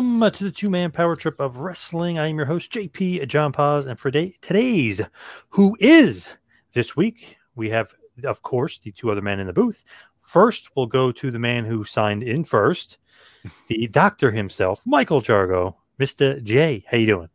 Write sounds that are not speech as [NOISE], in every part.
welcome uh, to the two man power trip of wrestling. I am your host, JP John Paz, and for day, today's Who Is this week, we have, of course, the two other men in the booth. First, we'll go to the man who signed in first, [LAUGHS] the doctor himself, Michael Jargo. Mr. J, how you doing?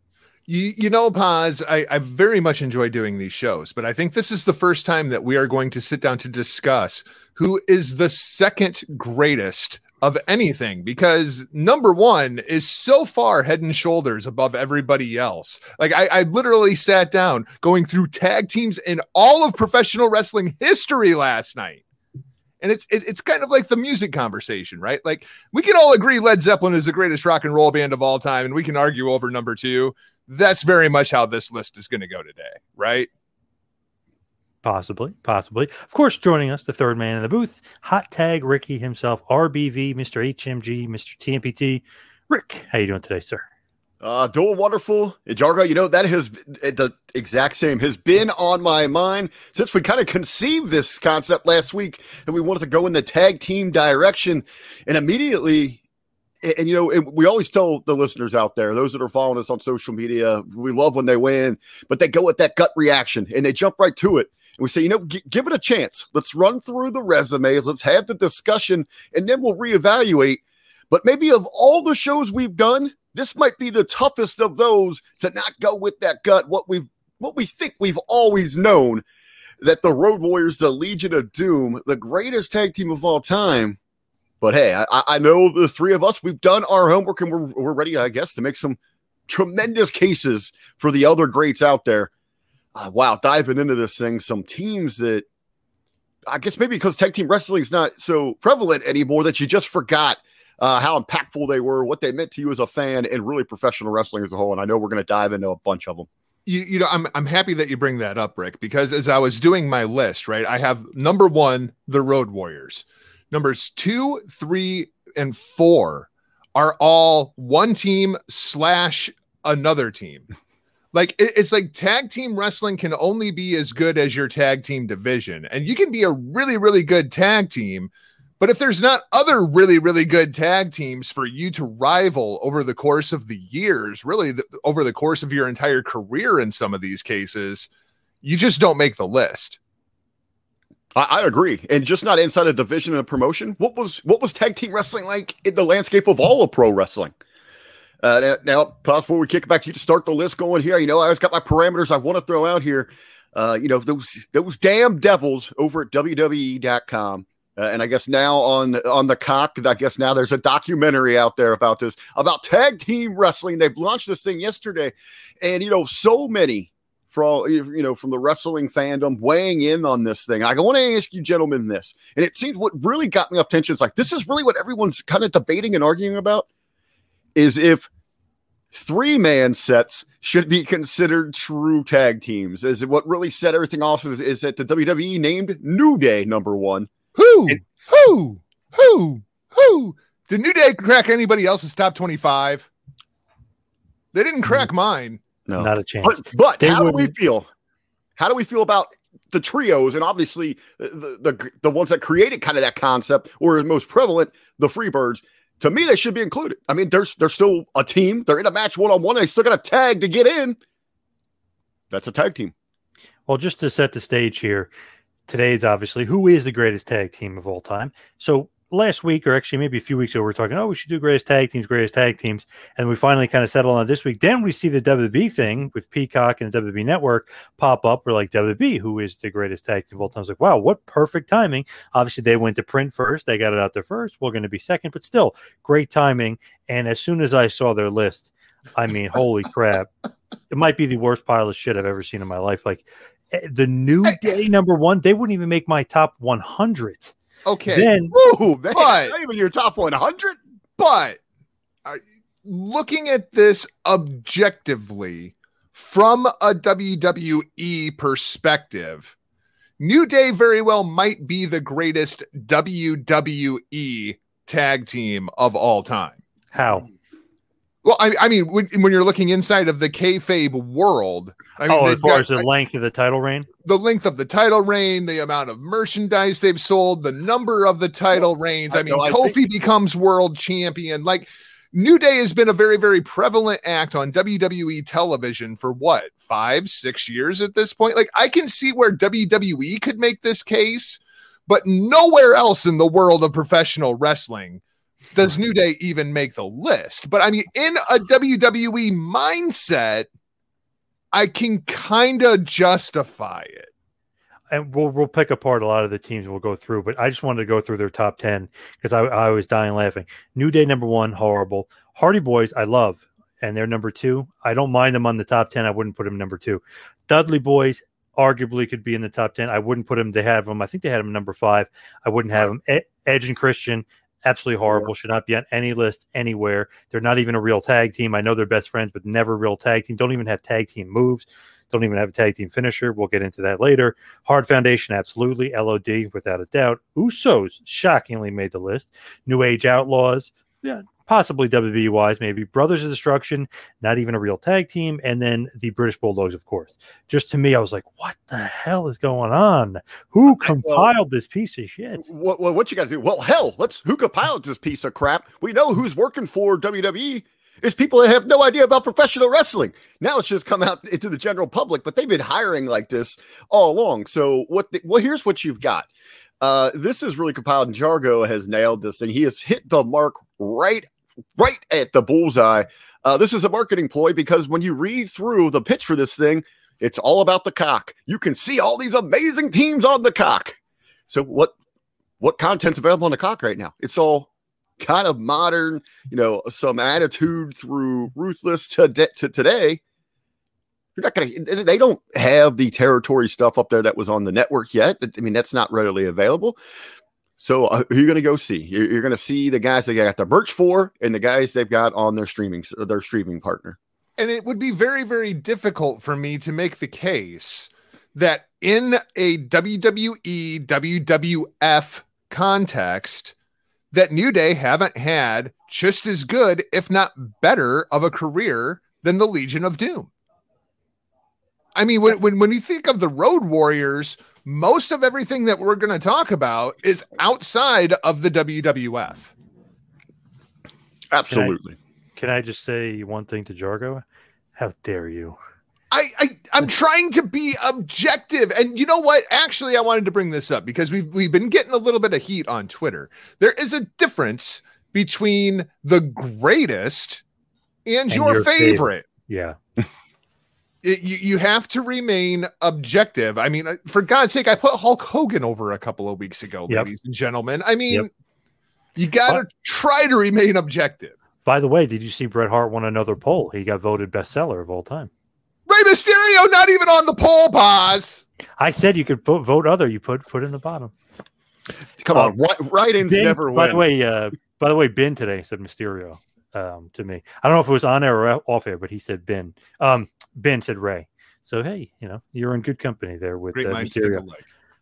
You, you know, Paz, I, I very much enjoy doing these shows, but I think this is the first time that we are going to sit down to discuss who is the second greatest of anything because number one is so far head and shoulders above everybody else. Like I, I, literally sat down going through tag teams in all of professional wrestling history last night. And it's it, it's kind of like the music conversation, right? Like we can all agree Led Zeppelin is the greatest rock and roll band of all time, and we can argue over number two. That's very much how this list is going to go today, right? Possibly, possibly. Of course, joining us, the third man in the booth, hot tag Ricky himself, RBV, Mr. HMG, Mr. TMPT. Rick, how you doing today, sir? Uh, doing wonderful. Jargo, you know, that has the exact same has been on my mind since we kind of conceived this concept last week and we wanted to go in the tag team direction. And immediately, and, and you know, we always tell the listeners out there, those that are following us on social media, we love when they win, but they go with that gut reaction and they jump right to it. We say, you know, g- give it a chance. Let's run through the resumes. Let's have the discussion, and then we'll reevaluate. But maybe of all the shows we've done, this might be the toughest of those to not go with that gut. What we've, what we think we've always known that the Road Warriors, the Legion of Doom, the greatest tag team of all time. But hey, I, I know the three of us, we've done our homework and we're, we're ready, I guess, to make some tremendous cases for the other greats out there uh, wow, diving into this thing, some teams that I guess maybe because tag team wrestling is not so prevalent anymore that you just forgot uh, how impactful they were, what they meant to you as a fan, and really professional wrestling as a whole. And I know we're going to dive into a bunch of them. You, you know, I'm I'm happy that you bring that up, Rick, because as I was doing my list, right, I have number one, the Road Warriors. Numbers two, three, and four are all one team slash another team like it's like tag team wrestling can only be as good as your tag team division and you can be a really really good tag team but if there's not other really really good tag teams for you to rival over the course of the years really the, over the course of your entire career in some of these cases you just don't make the list I, I agree, and just not inside a division of promotion. What was what was tag team wrestling like in the landscape of all of pro wrestling? Uh, now, before we kick it back to you to start the list going here, you know, I always got my parameters I want to throw out here. Uh, you know, those those damn devils over at WWE.com. Uh, and I guess now on on Peacock, I guess now there's a documentary out there about this about tag team wrestling. They launched this thing yesterday, and you know, so many from you know from the wrestling fandom weighing in on this thing. I want to ask you, gentlemen, this, and it seems what really got me off tension is like this is really what everyone's kind of debating and arguing about is if three man sets should be considered true tag teams. Is what really set everything off is, is that the WWE named New Day number one. Who? And, who? Who? Who? Did New Day crack anybody else's top 25? They didn't mm. crack mine. No. Not a chance. But, but They how do we feel? How do we feel about the trios and obviously the, the the ones that created kind of that concept or most prevalent, the Freebirds? To me, they should be included. I mean, there's they're still a team. They're in a match one on one. They still got a tag to get in. That's a tag team. Well, just to set the stage here, today's obviously who is the greatest tag team of all time. So last week, or actually maybe a few weeks ago, we are talking, oh, we should do greatest tag teams, greatest tag teams, and we finally kind of settled on this week. Then we see the WWE thing with Peacock and the WWE Network pop up. We're like WWE, who is the greatest tag team of all time? It's like, wow, what perfect timing! Obviously, they went to print first, they got it out there first. We're going to be second, but still, great timing. And as soon as I saw their list, I mean, holy crap! It might be the worst pile of shit I've ever seen in my life. Like eh, the new day number one, they wouldn't even make my top 100. Okay. Then Ooh, [LAUGHS] man, But- not even your top 100. But uh, looking at this objectively from a WWE perspective, New Day very well might be the greatest WWE tag team of all time. how? Well, I, I mean, when, when you're looking inside of the kayfabe world, I mean, oh, as far got, as the length of the title reign, the length of the title reign, the amount of merchandise they've sold, the number of the title reigns. I I mean, know, I Kofi think- becomes world champion. Like New Day has been a very, very prevalent act on WWE television for what, five, six years at this point? Like, I can see where WWE could make this case, but nowhere else in the world of professional wrestling does New Day even make the list. But I mean, in a WWE mindset, I can kind of justify it. and we'll we'll pick apart a lot of the teams we'll go through. But I just wanted to go through their top ten because I, I was dying laughing. New Day number one, horrible. Hardy Boys, I love, and they're number two. I don't mind them on the top ten. I wouldn't put them number two. Dudley Boys arguably could be in the top ten. I wouldn't put them. They have them. I think they had them number five. I wouldn't have them. Edge and Christian. Absolutely horrible. Should not be on any list anywhere. They're not even a real tag team. I know they're best friends, but never real tag team. Don't even have tag team moves. Don't even have a tag team finisher. We'll get into that later. Hart Foundation, absolutely. LOD, without a doubt. Usos, shockingly made the list. New Age Outlaws, yeah, possibly WB wise, maybe. Brothers of Destruction, not even a real tag team. And then the British Bulldogs, of course. Just to me, I was like, what the hell is going on? Who compiled this piece of shit? What, what, what you got to do? Well, hell, let's who compiled this piece of crap? We know who's working for WWE. It's people that have no idea about professional wrestling. Now it's just come out into the general public, but they've been hiring like this all along. So what? The, well, here's what you've got. Uh, this is really compiled, and Jargo has nailed this thing. He has hit the mark right, right at the bullseye. Uh, this is a marketing ploy because when you read through the pitch for this thing, it's all about Peacock. You can see all these amazing teams on Peacock. So what? What content's available on Peacock right now? It's all kind of modern, you know, some attitude through ruthless to, de- to today. You're not to, they don't have the territory stuff up there that was on the network yet. I mean, that's not readily available. So uh, who you going to go see? You're, you're going to see the guys they got the merch for and the guys they've got on their streaming, their streaming partner. And it would be very, very difficult for me to make the case that in a WWE, WWF context, that New Day haven't had just as good, if not better, of a career than the Legion of Doom. I mean, when, when, when you think of the Road Warriors, most of everything that we're going to talk about is outside of the WWF. Absolutely. Can I just say one thing to Jargo? How dare you? I, I I'm trying to be objective, and you know what? Actually, I wanted to bring this up because we've we've been getting a little bit of heat on Twitter. There is a difference between the greatest and, And your, your favorite. favorite. Yeah. It- you, you have to remain objective. I mean, uh, for God's sake, I put Hulk Hogan over a couple of weeks ago, Yep. ladies and gentlemen. I mean, Yep. you got to try to remain objective. By the way, did you see Bret Hart won another poll? He got voted bestseller of all time. Rey Mysterio not even on the poll, pause. I said you could vote, vote other. You put put in the bottom. Come on. Um, Right, write-ins Bin- never by the way, uh, by the way, Ben today said Mysterio um, to me. I don't know if it was on air or off air, but he said Ben. Um, Ben said Ray. So hey, you know you're in good company there with Great uh, Mysterio.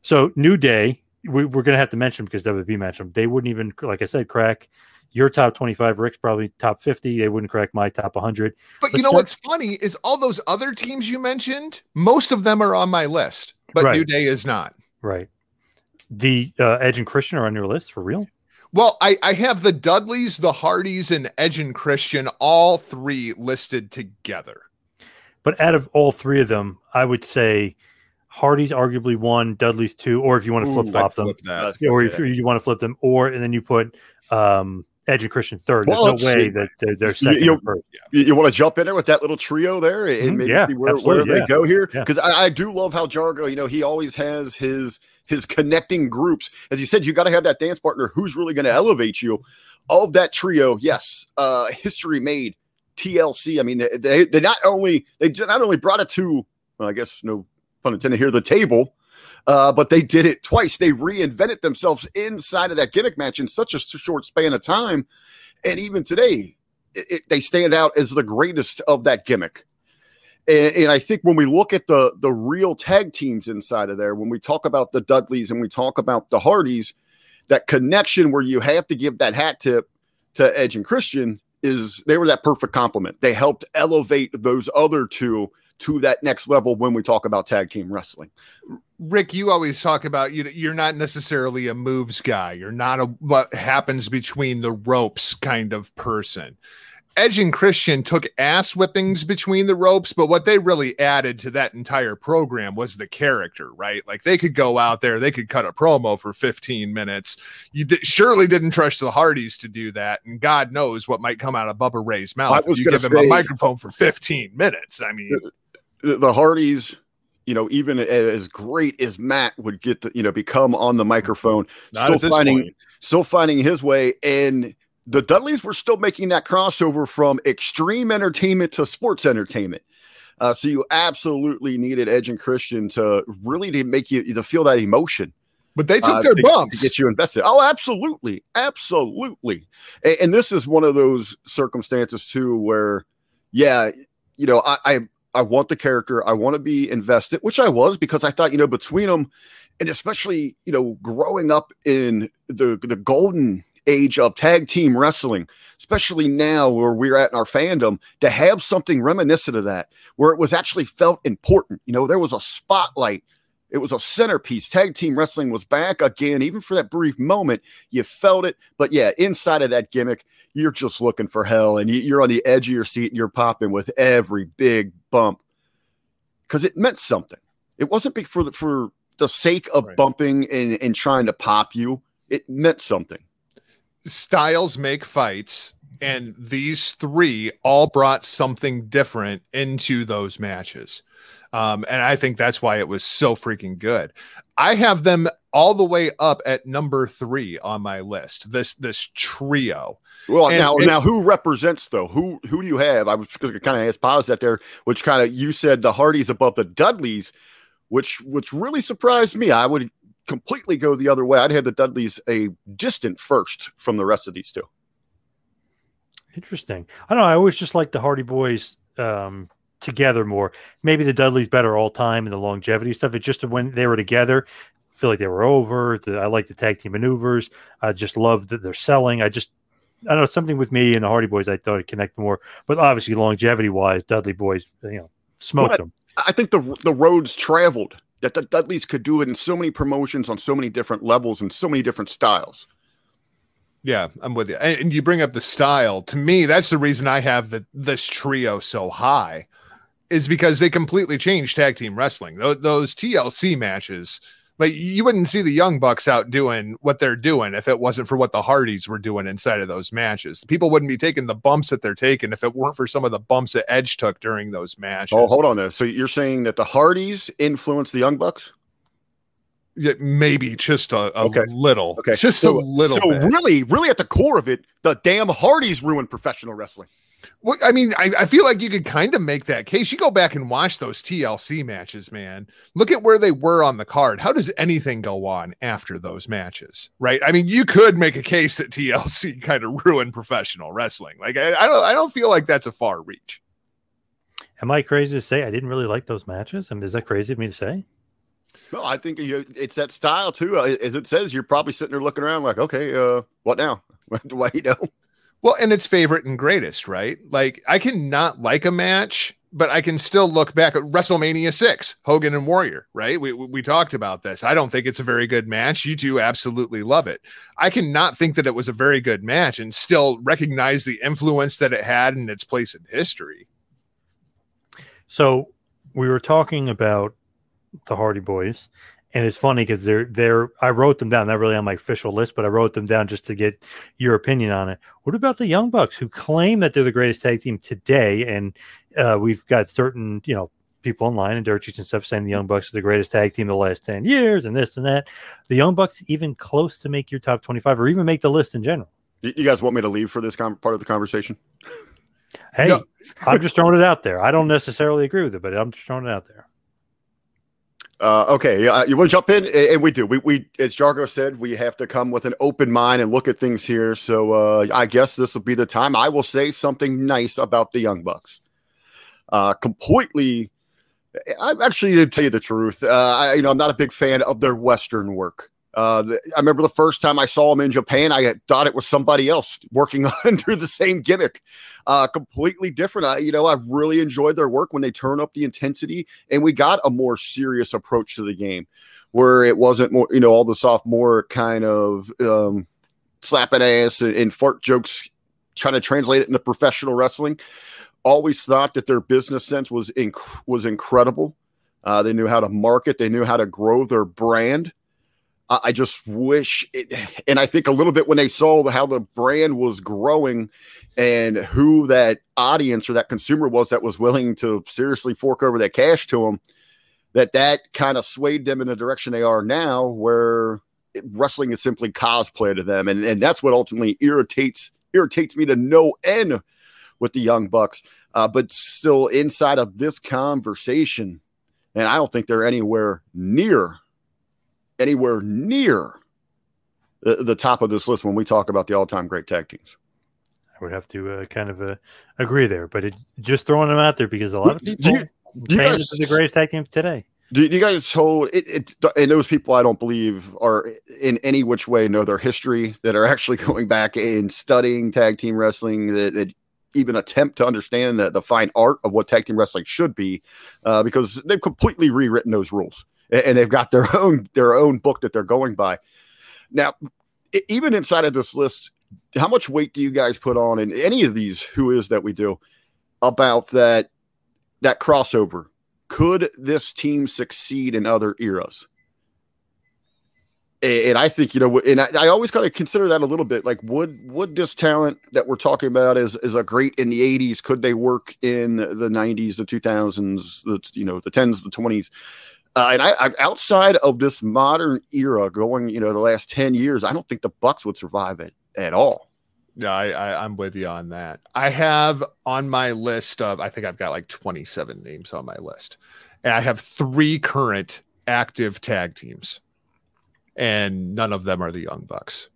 So New Day, we, we're going to have to mention because WWE mentioned them. They wouldn't even, like I said, crack your top 25, Rick's probably top 50. They wouldn't crack my top 100. But you know what's funny is all those other teams you mentioned, most of them are on my list, but Right. New Day is not. Right. The uh, Edge and Christian are on your list for real. Well, I, I have the Dudleys, the Hardys, and Edge and Christian, all three listed together. But out of all three of them, I would say Hardy's arguably one, Dudley's two, or if you want to flip flop them, flip that. Or if that. you want to flip them, or and then you put um, Edge and Christian third. There's Well, no way that they're, they're You- second you- or first. You, want to jump in there with that little trio there and Mhm, maybe yeah, see where, where yeah. they go here? Yeah. Because I, I do love how Jargo, you know, he always has his his connecting groups. As you said, you got to have that dance partner who's really going to elevate you. Of that trio, yes, uh, history made TLC. I mean, they they not only they not only brought it to, well, I guess no pun intended here, the table. Uh, but they did it twice. They reinvented themselves inside of that gimmick match in such a short span of time. And even today, it, it- they stand out as the greatest of that gimmick. And, and I think when we look at the the real tag teams inside of there, when we talk about the Dudleys and we talk about the Hardys, that connection where you have to give that hat tip to Edge and Christian is they were that perfect complement. They helped elevate those other two to that next level when we talk about tag team wrestling. Rick, you always talk about you. You're not necessarily a moves guy. You're not a what happens between the ropes kind of person. Edge and Christian took ass whippings between the ropes, but what they really added to that entire program was the character, right? Like they could go out there, they could cut a promo for 15 minutes. You surely didn't trust the Hardys to do that, and God knows what might come out of Bubba Ray's mouth. I if was you give him a microphone for 15 minutes. I mean, the the Hardys, you know, even as great as Matt would get to, you know, become on the microphone, not still finding point. still finding his way. And the Dudleys were still making that crossover from extreme entertainment to sports entertainment. Uh, so you absolutely needed Edge and Christian to really to make you to feel that emotion. But they took uh, their to- bumps. to get you invested. Oh, absolutely, absolutely. And, and this is one of those circumstances too, where, yeah, you know, I, I I want the character, I want to be invested, which I was because I thought, you know, between them, and especially you know, growing up in the the golden age of tag team wrestling, especially now where we're at in our fandom, to have something reminiscent of that, where it was actually felt important. You know, there was a spotlight it was a centerpiece. Tag team wrestling was back again, even for that brief moment. You felt it, but yeah, inside of that gimmick, you're just looking for hell, and you- you're on the edge of your seat, and you're popping with every big bump because it meant something. It wasn't for the, for the sake of Right. bumping and, and trying to pop you. It meant something. Styles make fights and these three all brought something different into those matches um, and i think that's why it was so freaking good i have them all the way up at number three on my list this this trio Well, And now, now, who represents though? Who who do you have? I was going to kind of ask pause that there, which kind of you said the Hardys above the Dudleys, which which really surprised me. I would completely go the other way. I'd have the Dudleys a distant first from the rest of these two. Interesting. I don't know. I always just like the Hardy Boys um, together more. Maybe the Dudleys better all time and the longevity stuff. It's just when they were together, I feel like they were over. The, I like the tag team maneuvers. I just love that they're selling. I just, I don't know, something with me and the Hardy Boys, I thought I'd connect more. But obviously, longevity wise, Dudley Boys, you know, smoked But- them. I think the the roads traveled that the Dudleys could do it in so many promotions on so many different levels and so many different styles. yeah i'm with you. And, you bring up the style. To me that's the reason i have the, this trio so high is because they completely changed tag team wrestling. Those, those tlc matches like you wouldn't see the young bucks out doing what they're doing if it wasn't for what the hardys were doing inside of those matches people wouldn't be taking the bumps that they're taking if it weren't for some of the bumps that edge took during those matches Oh, hold on there. So you're saying that the Hardys influenced the Young Bucks? Yeah, maybe just a, a Okay. little Okay, just so, a little So bit really, really at the core of it, the damn Hardys ruined professional wrestling. Well, I mean, I, I feel like you could kind of make that case. You go back and watch those TLC matches, man. Look at where they were on the card. How does anything go on after those matches, right? I mean, you could make a case that TLC [LAUGHS] kind of ruined professional wrestling. Like, I, I don't, I don't feel like that's a far reach. Am I crazy to say I didn't really like those matches? I mean, is that crazy of me to say? Well, I think you know, it's that style too. Uh, As it says, you're probably sitting there looking around like, okay, uh, what now? [LAUGHS] Why do I know? Well, and it's favorite and greatest, right? Like I can not like a match, but I can still look back at WrestleMania six, Hogan and Warrior, right? We we talked about this. I don't think it's a very good match. You two absolutely love it. I cannot think that it was a very good match and still recognize the influence that it had and its place in history. So we were talking about the Hardy Boys, and it's funny because they're they're I wrote them down, not really on my official list, but I wrote them down just to get your opinion on it. What about the Young Bucks who claim that they're the greatest tag team today? And uh, we've got certain, you know, people online and dirt sheets and stuff saying the Young Bucks are the greatest tag team the last 10 years and this and that. The Young Bucks even close to make your top 25 or even make the list in general. You guys want me to leave for this com- part of the conversation? Hey, no. I'm just throwing it out there. I don't [LAUGHS] necessarily agree with it, but I'm just throwing it out there. Uh, okay, uh, you want to jump in, and we do. We, we, as Jargo said, we have to come with an open mind and look at things here. So uh, I guess this will be the time. I will say something nice about the Young Bucks. Uh, completely, I'm actually to tell you the truth. Uh, I, you know, I'm not a big fan of their Western work. Uh, I remember the first time I saw him in Japan, I thought it was somebody else working [LAUGHS] under the same gimmick, uh, completely different. I, you know, I really enjoyed their work when they turn up the intensity, and we got a more serious approach to the game, where it wasn't more, you know, all the sophomore kind of um, slapping ass and, and fart jokes, trying to translate it into professional wrestling. Always thought that their business sense was inc- was incredible. Uh, they knew how to market, they knew how to grow their brand I just wish, it, and I think a little bit when they saw how the brand was growing and who that audience or that consumer was that was willing to seriously fork over that cash to them, that that kind of swayed them in the direction they are now, where wrestling is simply cosplay to them, and and that's what ultimately irritates irritates me to no end with the young bucks. Uh, but still, inside of this conversation, and I don't think they're anywhere near anywhere near the, the top of this list when we talk about the all-time great tag teams. I would have to uh, kind of uh, agree there, but it, just throwing them out there because a lot of people do you, do you guys, the greatest tag team today. Do you guys hold it, it? And those people, I don't believe, are in any which way know their history. That are actually [LAUGHS] going back and studying tag team wrestling. That, that even attempt to understand the, the fine art of what tag team wrestling should be, uh, because they've completely rewritten those rules and they've got their [LAUGHS] own their own book that they're going by. Now, even inside of this list, how much weight do you guys put on in any of these who is that we do about that that crossover? Could this team succeed in other eras? And I think you know, and I, I always kind of consider that a little bit. Like, would would this talent that we're talking about is is a great in the '80s? Could they work in the '90s, the 2000s, the you know, the 10s, the 20s? Uh, and I, I, outside of this modern era, going you know the last ten years, I don't think the Bucks would survive it at all. Yeah, I, I, I'm with you on that. I have on my list of, I think I've got like 27 names on my list, and I have three current active tag teams, and none of them are the Young Bucks.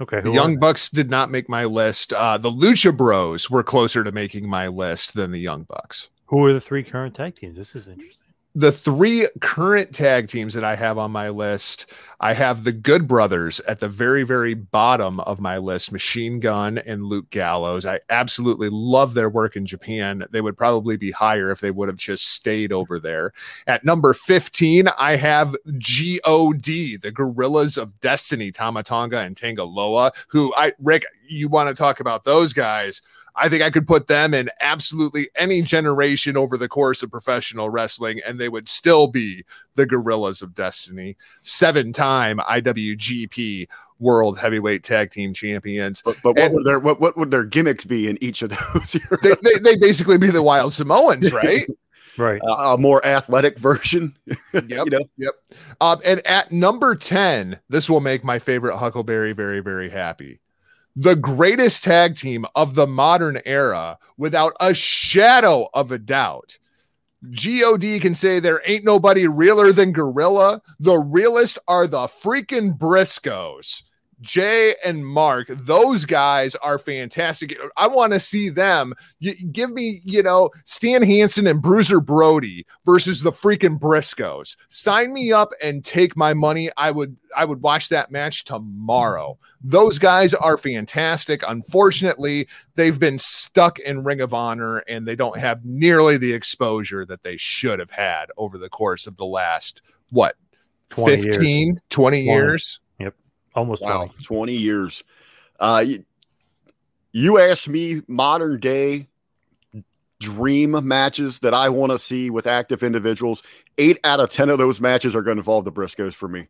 Okay, the Young Bucks did not make my list. Uh, the Lucha Bros were closer to making my list than the Young Bucks. Who are the three current tag teams? This is interesting the three current tag teams that I have on my list, I have the Good Brothers at the very, very bottom of my list Machine Gun and Luke Gallows. I absolutely love their work in Japan. They would probably be higher if they would have just stayed over there. At number 15, I have GOD, the Guerrillas of Destiny, Tama Tonga and Tanga Loa, who I, Rick, you want to talk about those guys I think I could put them in absolutely any generation over the course of professional wrestling, and they would still be the Guerrillas of Destiny, seven time IWGP World Heavyweight Tag Team Champions. But, but what, and, would their, what, what would their gimmicks be in each of those? [LAUGHS] they, they, they basically be the Wild Samoans, [LAUGHS] right? right a more athletic version [LAUGHS] yep you know? yep um, and at number 10 this will make my favorite huckleberry very very happy the greatest tag team of the modern era without a shadow of a doubt. God can say there ain't nobody realer than Gorilla. The realest are the freaking Briscoes. Jay and Mark, those guys are fantastic. I want to see them. You, give me, you know, Stan Hansen and Bruiser Brody versus the freaking Briscoes. Sign me up and take my money. I would I would watch that match tomorrow. Those guys are fantastic. Unfortunately, they've been stuck in Ring of Honor and they don't have nearly the exposure that they should have had over the course of the last what 20 15 years. 20 years. Almost Wow, 20. 20 years. Uh, you, you asked me modern day dream matches that I want to see with active individuals. Eight out of 10 of those matches are going to involve the Briscoes for me.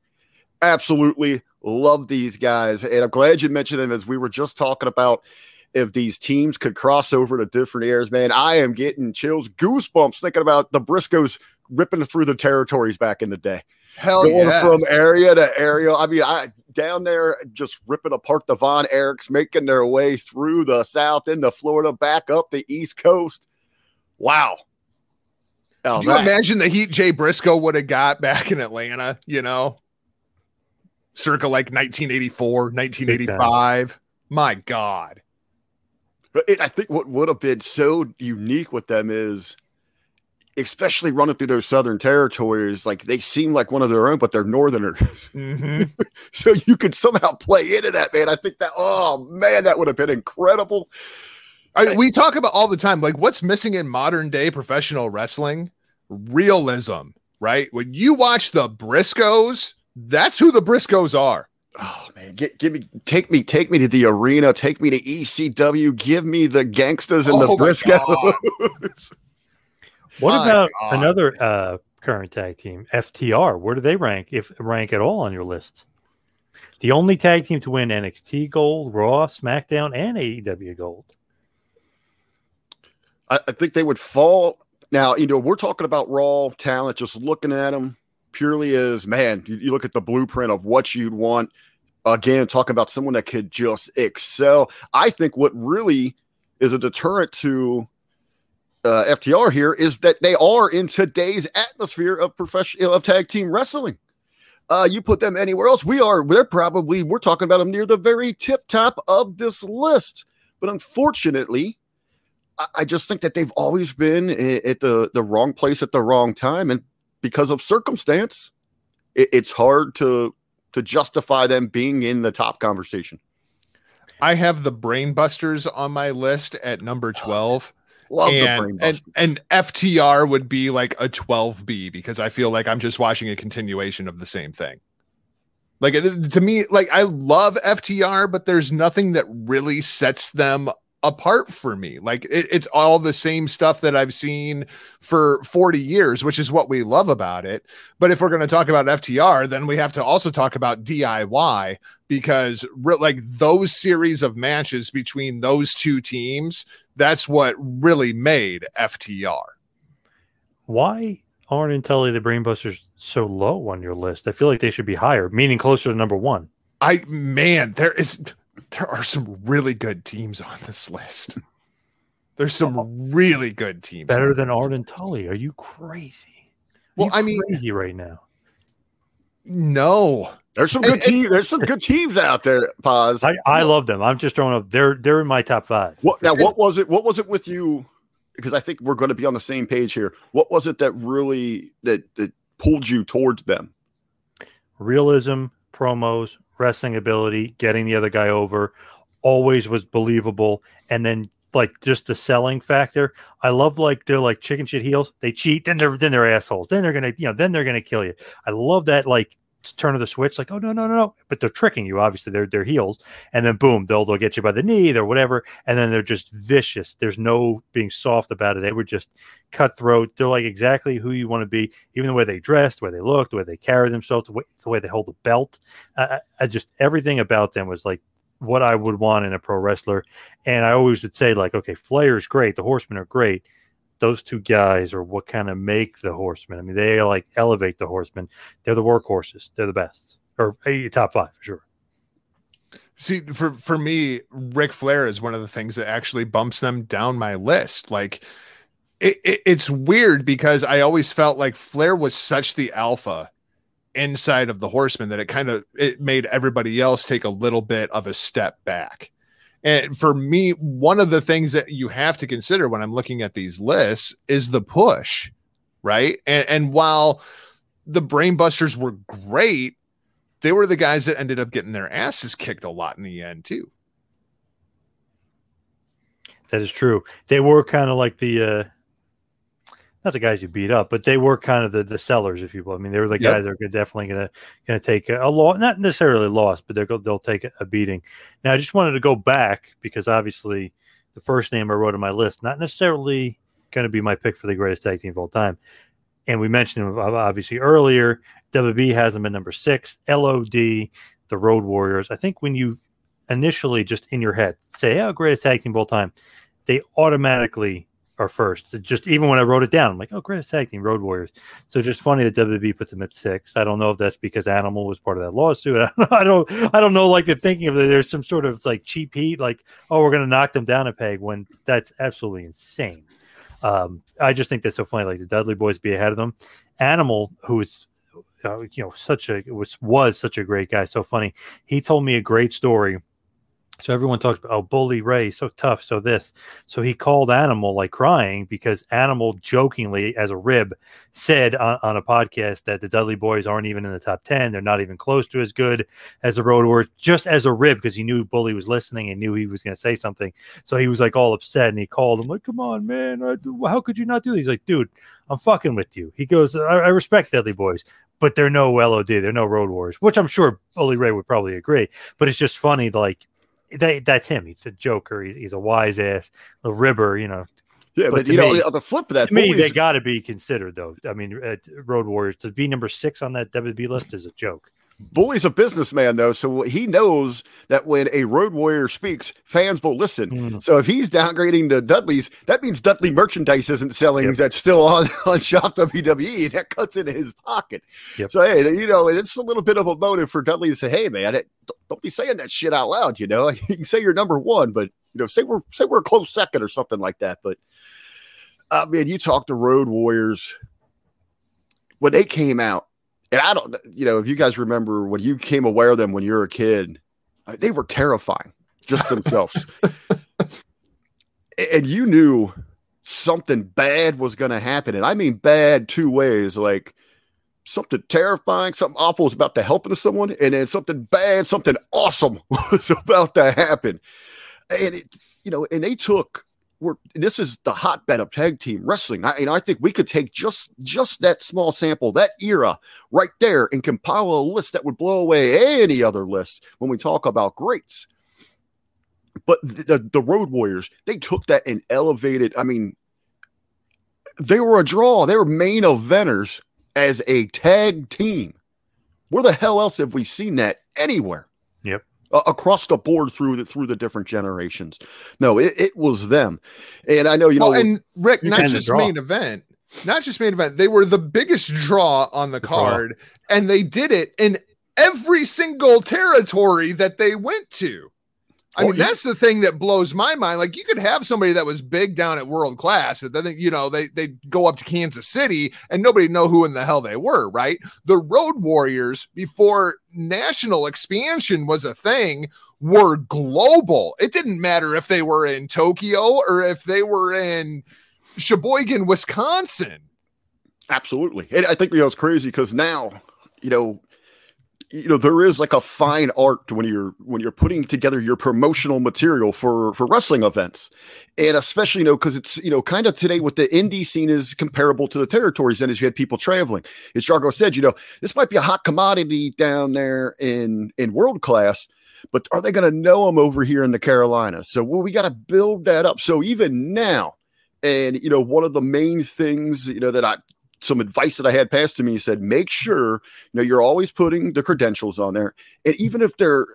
Absolutely love these guys. And I'm glad you mentioned them as we were just talking about if these teams could cross over to different areas. Man, I am getting chills, goosebumps thinking about the Briscoes ripping through the territories back in the day hell going yes. from area to area. I mean, I down there just ripping apart the Von Erichs, making their way through the South into Florida, back up the East Coast. Wow. Oh, Could you that- imagine the heat Jay Briscoe would have got back in Atlanta, you know, circa like 1984, 1985? My God. But it, I think what would have been so unique with them is, especially running through those southern territories, like they seem like one of their own, but they're northerners. Mhm. [LAUGHS] so you could somehow play into that, man. I think that, oh man, that would have been incredible. I, we talk about all the time, like what's missing in modern day professional wrestling? Realism, right? When you watch the Briscoes, that's who the Briscoes are. Oh man, get, give me, take me, take me to the arena, take me to ECW, give me the Gangstas and Oh the Briscoes. [LAUGHS] What My about God. another uh, current tag team, FTR? Where do they rank, if rank at all on your list? The only tag team to win NXT Gold, Raw, SmackDown, and AEW Gold. I, I think they would fall. Now, you know, we're talking about raw talent, just looking at them purely as man, you, you look at the blueprint of what you'd want. Again, talking about someone that could just excel. I think what really is a deterrent to uh, FTR here is that they are in today's atmosphere of professional of tag team wrestling. Uh, you put them anywhere else, we are. They're probably we're talking about them near the very tip top of this list. But unfortunately, I, I just think that they've always been at the the wrong place at the wrong time, and because of circumstance, it, it's hard to to justify them being in the top conversation. I have the Brainbusters on my list at number 12. Love the and, brain and and FTR would be like a 12B because I feel like I'm just watching a continuation of the same thing. Like to me, like I love FTR, but there's nothing that really sets them apart for me. Like it, it's all the same stuff that I've seen for 40 years, which is what we love about it. But if we're going to talk about FTR, then we have to also talk about DIY because re- like those series of matches between those two teams, that's what really made FTR. Why aren't Intelli the Brainbusters so low on your list? I feel like they should be higher, meaning closer to number one. I man, there is there are some really good teams on this list. [LAUGHS] There's some really good teams. Better than this Arn and Tully. Are you crazy? Are Well, you I mean- crazy right now. No. There's some And- good teams. There's some good teams out there. Pause. I, I love them. I'm just throwing up. They're they're in my top five. What now? What was it? What was it with you? Because I think we're going to be on the same page here. What was it that really that that pulled you towards them? realism, promos, wrestling ability, getting the other guy over, always was believable. And then like just the selling factor. I love like they're like chicken shit heels. They cheat, then they're then they're assholes. Then they're gonna, you know, then they're gonna kill you. I love that like turn of the switch, like, oh no, no, no, no. But they're tricking you, obviously. They're they're heels. And then boom, they'll they'll get you by the knee or whatever. And then they're just vicious. There's no being soft about it. They were just cutthroat. They're like exactly who you want to be, even the way they dressed, the way they looked, the way they carry themselves, the way, the way they hold the belt. I I just everything about them was like what I would want in a pro wrestler. And I always would say, like, okay, Flair's great, the Horsemen are great. Those two guys are what kind of make the Horsemen. I mean, they like elevate the Horsemen. They're the workhorses. They're the best, or eh, top five for sure. See, for for me, Ric Flair is one of the things that actually bumps them down my list. Like, it, it, it's weird because I always felt like Flair was such the alpha inside of the horsemen that it kind of it made everybody else take a little bit of a step back. And for me, one of the things that you have to consider when I'm looking at these lists is the push, right? And, and while the brainbusters were great, they were the guys that ended up getting their asses kicked a lot in the end too. That is true. They were kind of like the uh not the guys you beat up, but they were kind of the, the sellers, if you will. I mean, they were the Yep. guys that are definitely going to going to take a, a loss, not necessarily loss, but they're they'll take a, a beating. Now, I just wanted to go back because obviously the first name I wrote on my list, not necessarily going to be my pick for the greatest tag team of all time. And we mentioned him obviously earlier. WB has them at number six. LOD, the Road Warriors. I think when you initially just in your head say, "Oh, greatest tag team of all time," they automatically are first. Just even when I wrote it down, I'm like, "Oh, greatest tag team, Road Warriors." So it's just funny that WB puts them at six. I don't know if that's because Animal was part of that lawsuit. [LAUGHS] I don't, I don't know. Like the thinking of there's some sort of like cheap heat, like, "Oh, we're to knock them down a peg," when that's absolutely insane. Um, I just think that's so funny. Like the Dudley Boys be ahead of them. Animal, who is uh, you know such a was was such a great guy, so funny. He told me a great story. So everyone talks about oh Bully Ray, so tough, so this. So he called Animal like crying because Animal jokingly as a rib said on, on a podcast that the Dudley Boys aren't even in the top ten. They're not even close to as good as the Road Warriors, just as a rib because he knew Bully was listening and knew he was going to say something. So he was like all upset and he called him like, "Come on, man, how could you not do this?" He's like, "Dude, I'm fucking with you." He goes, "I, I respect Dudley Boys." But they're no LOD, they're no Road Warriors, which I'm sure Bully Ray would probably agree. But it's just funny, like that, that's him. He's a joker. He's, he's a wise ass, the ribber, you know. Yeah, But but, you know, me- on the flip of that, to me, they got to be considered, though. I mean, Road Warriors to be number six on that WB list is a joke. Bully's a businessman though, so he knows that when a road warrior speaks, fans will listen. Mm. So if he's downgrading the Dudleys, that means Dudley merchandise isn't selling. Yep. That's still on [LAUGHS] on Shop WWE. That cuts into his pocket. Yep. So hey, you know, it's a little bit of a motive for Dudley to say, "Hey, man, it, don't be saying that shit out loud." You know, [LAUGHS] you can say you're number one, but you know, say we're say we're a close second or something like that. But I mean, you talk to Road Warriors when they came out, and I don't, you know, if you guys remember when you came aware of them when you were a kid, uh, they were terrifying just themselves, [LAUGHS] and you knew something bad was going to happen, and I mean bad two ways, like. Something terrifying, something awful was about to happen to someone, and then something bad, something awesome [LAUGHS] was about to happen. And it, you know, and they took we're this is the hotbed of tag team wrestling. I, I think we could take just just that small sample, that era right there, and compile a list that would blow away any other list when we talk about greats. But the, the, the Road Warriors, they took that and elevated. I mean, they were a draw. They were main eventers as a tag team. Where the hell else have we seen that anywhere? Yep. Across the board through the through the different generations. No, it, it was them. And I know you know and Rick, not just draw. main event, not just main event, they were the biggest draw on the draw. card, and they did it in every single territory that they went to. I Oh, mean, yeah. that's the thing that blows my mind. Like, you could have somebody that was big down at world class, and then you know they they go up to Kansas City, and nobody know who in the hell they were. Right? The Road Warriors before national expansion was a thing were global. It didn't matter if they were in Tokyo or if they were in Sheboygan, Wisconsin. Absolutely. And I think you know it's crazy because now, you know, you know, there is like a fine art when you're when you're putting together your promotional material for for wrestling events. And especially, you know, because it's you know, kind of today with the indie scene is comparable to the territories then as you had people traveling. As Jargo said, you know, this might be a hot commodity down there in in world class. But are they going to know them over here in the Carolinas? So well, we got to build that up. So even now, and you know, one of the main things you know that I some advice that I had passed to me said, make sure you know you're always putting the credentials on there, and even if they're,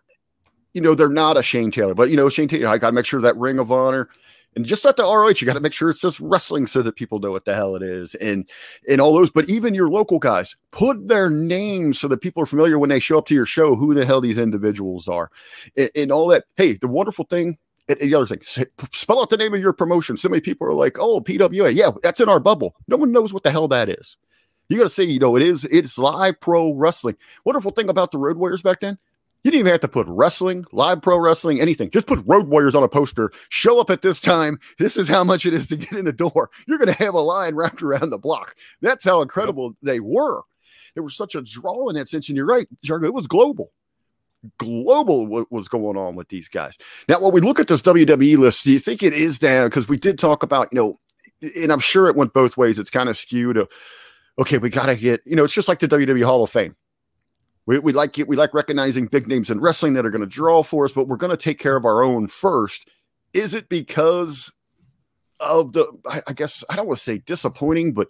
you know, they're not a Shane Taylor, but you know, Shane Taylor, I got to make sure that Ring of Honor. And just at the ROH, you got to make sure it says wrestling so that people know what the hell it is, and and all those. But even your local guys, put their names so that people are familiar when they show up to your show who the hell these individuals are, and, and all that. Hey, the wonderful thing the other thing, spell out the name of your promotion. So many people are like, "Oh, PWA, yeah, that's in our bubble." No one knows what the hell that is. You got to say, you know, it is it's live pro wrestling. Wonderful thing about the Road Warriors back then, you didn't even have to put wrestling, live pro wrestling, anything. Just put Road Warriors on a poster. Show up at this time. This is how much it is to get in the door. You're going to have a line wrapped around the block. That's how incredible yep. they were. There was such a draw in that sense, and you're right, Jargo. It was global global what was going on with these guys. Now, when we look at this WWE list, do you think it is down? Because we did talk about, you know, and I'm sure it went both ways. It's kind of skewed. Okay, we got to get, you know, it's just like the WWE Hall of Fame. We, we like it, we like recognizing big names in wrestling that are going to draw for us, but we're going to take care of our own first. Is it because of the, I, I guess, I don't want to say disappointing, but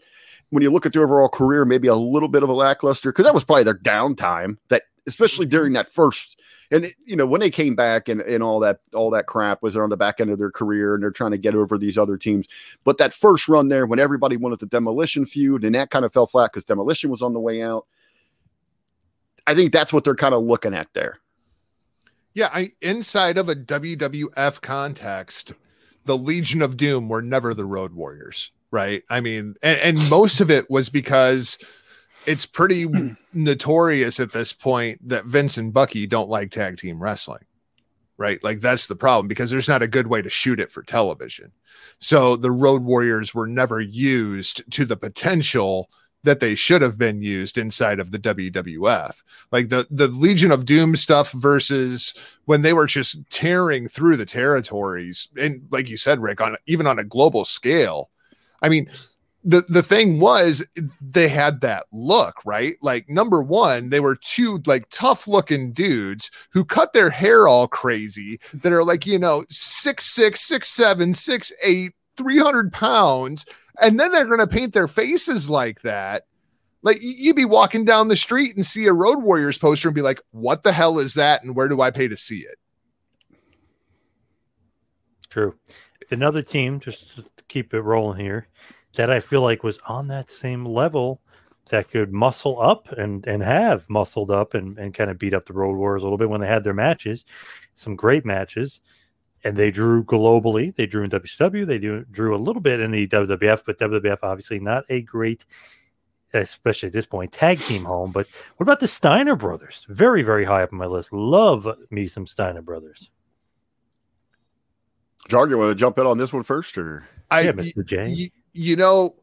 when you look at their overall career, maybe a little bit of a lackluster because that was probably their downtime that especially during that first and you know when they came back and, and all that all that crap was on the back end of their career and they're trying to get over these other teams. But that first run there when everybody wanted the demolition feud and that kind of fell flat because demolition was on the way out i think that's what they're kind of looking at there. Yeah i inside of a wwf context the legion of doom were never the road warriors right? I mean and, and most of it was because it's pretty [CLEARS THROAT] notorious at this point that Vince and Bucky don't like tag team wrestling. Right? Like that's the problem because there's not a good way to shoot it for television. So the Road Warriors were never used to the potential that they should have been used inside of the WWF. Like the the Legion of Doom stuff versus when they were just tearing through the territories and like you said Rick on even on a global scale. I mean, the the thing was they had that look right? Like number one they were two like tough looking dudes who cut their hair all crazy that are like you know six six six seven six eight 300 pounds and then they're going to paint their faces like that. Like you'd be walking down the street and see a road warriors poster and be like what the hell is that and where do i pay to see it? True. Another team just to keep it rolling here that I feel like was on that same level that could muscle up and and have muscled up and, and kind of beat up the Road Warriors a little bit when they had their matches, some great matches, and they drew globally. They drew in WCW. They do, drew a little bit in the WWF, but WWF obviously not a great, especially at this point, tag team home. But what about the Steiner brothers? Very very high up on my list. Love me some Steiner brothers. Jargon, want to jump in on this one first, or I, yeah, Mr. J you know,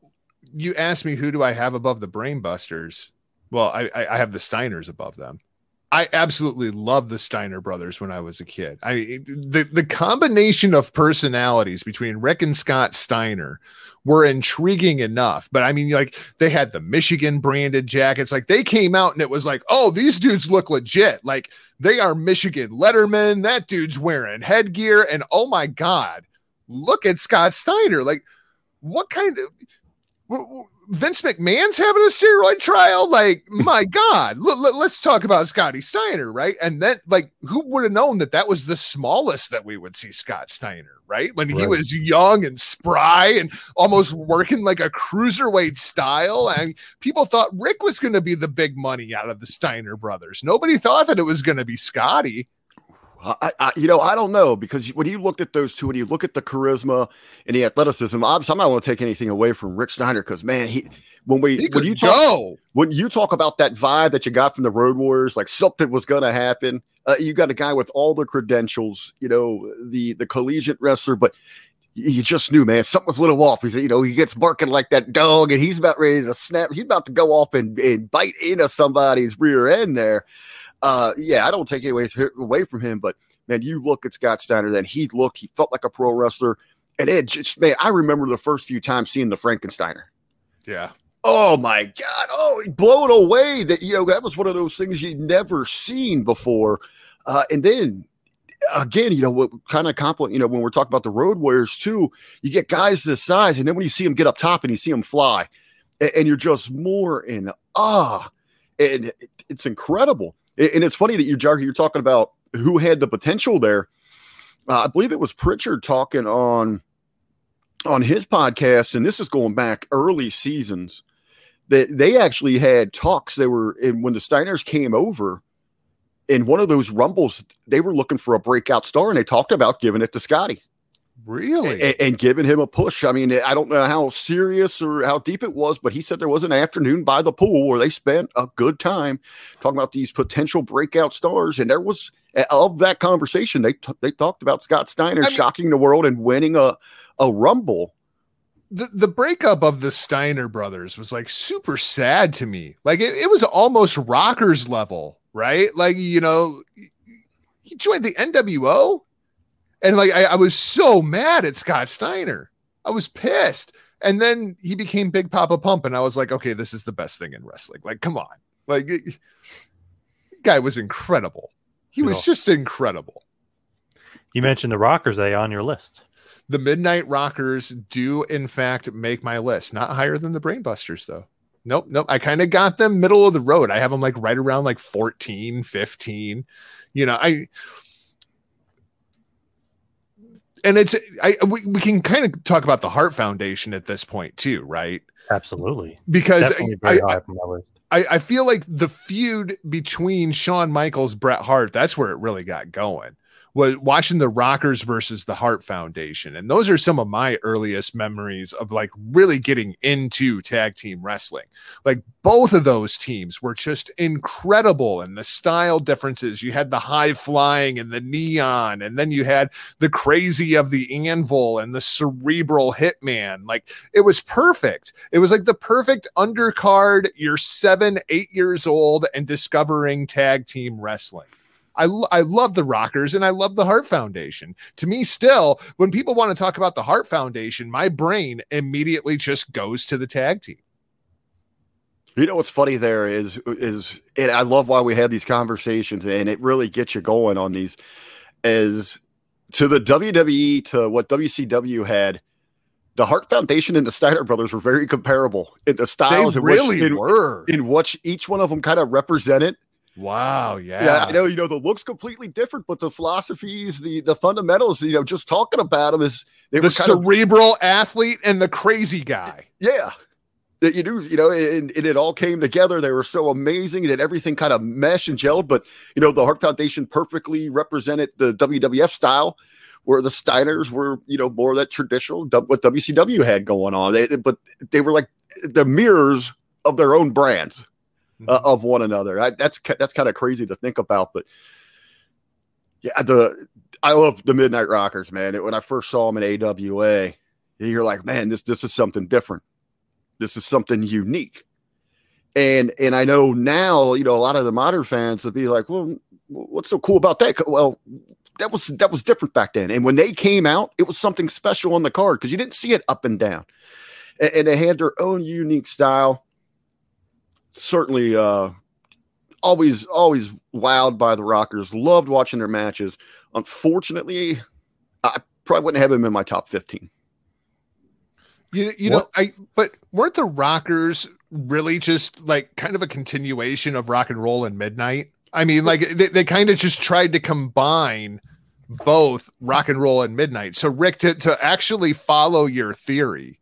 you asked me who do I have above the Brainbusters? Well, I, I have the Steiners above them. I absolutely loved the Steiner brothers when I was a kid. I the the combination of personalities between Rick and Scott Steiner were intriguing enough. But I mean, like they had the Michigan branded jackets. Like they came out and it was like, oh, these dudes look legit. Like they are Michigan Letterman. That dude's wearing headgear, and oh my god, look at Scott Steiner. Like what kind of Vince McMahon's having a steroid trial? Like, [LAUGHS] my God, l- l- let's talk about Scotty Steiner, right? And then, like, who would have known that that was the smallest that we would see Scott Steiner, right? When right. he was young and spry and almost working like a cruiserweight style. And people thought Rick was going to be the big money out of the Steiner brothers. Nobody thought that it was going to be Scotty. I, I, you know, I don't know because when you looked at those two, when you look at the charisma and the athleticism, I'm, I'm not going to take anything away from Rick Steiner because man, he when we he when you talk, go. when you talk about that vibe that you got from the Road Warriors, like something was going to happen. Uh, you got a guy with all the credentials, you know, the the collegiate wrestler, but you just knew, man, something was a little off. He's, you know, he gets barking like that dog, and he's about ready to snap. He's about to go off and, and bite into somebody's rear end there uh, yeah, I don't take away away from him, but man, you look at Scott Steiner, then he looked, he felt like a pro wrestler, and it just man, I remember the first few times seeing the Frankensteiner. Yeah. Oh my God! Oh, blown away that you know that was one of those things you'd never seen before, uh, and then again, you know, what kind of compliment, you know, when we're talking about the road warriors too, you get guys this size, and then when you see them get up top and you see them fly, and, and you're just more in awe, and it's incredible. And it's funny that you, Jarky, you're talking about who had the potential there. Uh, I believe it was Prichard talking on on his podcast, and this is going back early seasons. That they actually had talks. They were and when the Steiners came over in one of those rumbles, they were looking for a breakout star, and they talked about giving it to Scotty. Really? and, and giving him a push. I mean, I don't know how serious or how deep it was, but he said there was an afternoon by the pool where they spent a good time talking about these potential breakout stars. And there was of that conversation, they t- they talked about Scott Steiner I mean- shocking the world and winning a a rumble. the the breakup of the Steiner brothers was like super sad to me. Like it, it was almost rockers level, right? Like you know, he joined the NWO, and like I, I was so mad at Scott Steiner. I was pissed, and then he became Big Papa Pump, and I was like, okay, this is the best thing in wrestling. Like, come on, like it- guy was incredible. He was just incredible. You mentioned the Rockers, they on your list. The Midnight Rockers do, in fact, make my list. Not higher than the Brainbusters, though. Nope, nope. I kind of got them middle of the road. I have them like right around like 14, 15. You know, I. And it's I we, we can kind of talk about the Hart Foundation at this point too, right? Absolutely. Because I, I, high from my list. I, I feel like the feud between Shawn Michaels, Bret Hart, that's where it really got going. Was watching the Rockers versus the Hart Foundation. And those are some of my earliest memories of like really getting into tag team wrestling. Like both of those teams were just incredible and the style differences. You had the high flying and the neon, and then you had the crazy of the anvil and the cerebral hitman. Like it was perfect. It was like the perfect undercard. You're seven, eight years old and discovering tag team wrestling. I, I love the Rockers and I love the Hart Foundation. To me, still, when people want to talk about the Hart Foundation, my brain immediately just goes to the tag team. You know what's funny there is is and I love why we have these conversations and it really gets you going on these is to the WWE to what WCW had the Hart Foundation and the Steiner brothers were very comparable in the They styles in really which, in, were. in which each one of them kind of represented. Wow. Yeah. Yeah. I know you know the looks completely different, but the philosophies, the the fundamentals, you know, just talking about them is they the were kind of cerebral athlete and the crazy guy. yeah. That you do, you know, and, and it all came together. They were so amazing that everything kind of meshed and gelled. But you know, the Hart Foundation perfectly represented the WWF style, where the Steiners were, you know, more of that traditional what WCW had going on. They, but they were like the mirrors of their own brands uh, of one another. I, that's that's kind of crazy to think about, but yeah, the I love the Midnight Rockers, man. When I first saw them in AWA, you're like, man, this this is something different. This is something unique. And and I know now, you know, a lot of the modern fans would be like, well, what's so cool about that? Well, that was that was different back then. And when they came out, it was something special on the card because you didn't see it up and down. And, and they had their own unique style. Certainly, uh, always always wowed by the Rockers. Loved watching their matches. Unfortunately, I probably wouldn't have them in my top fifteen. You, you know, I but weren't the Rockers really just like kind of a continuation of rock and roll and midnight? I mean, like they, they kind of just tried to combine both rock and roll and midnight. So Rick, to, to actually follow your theory,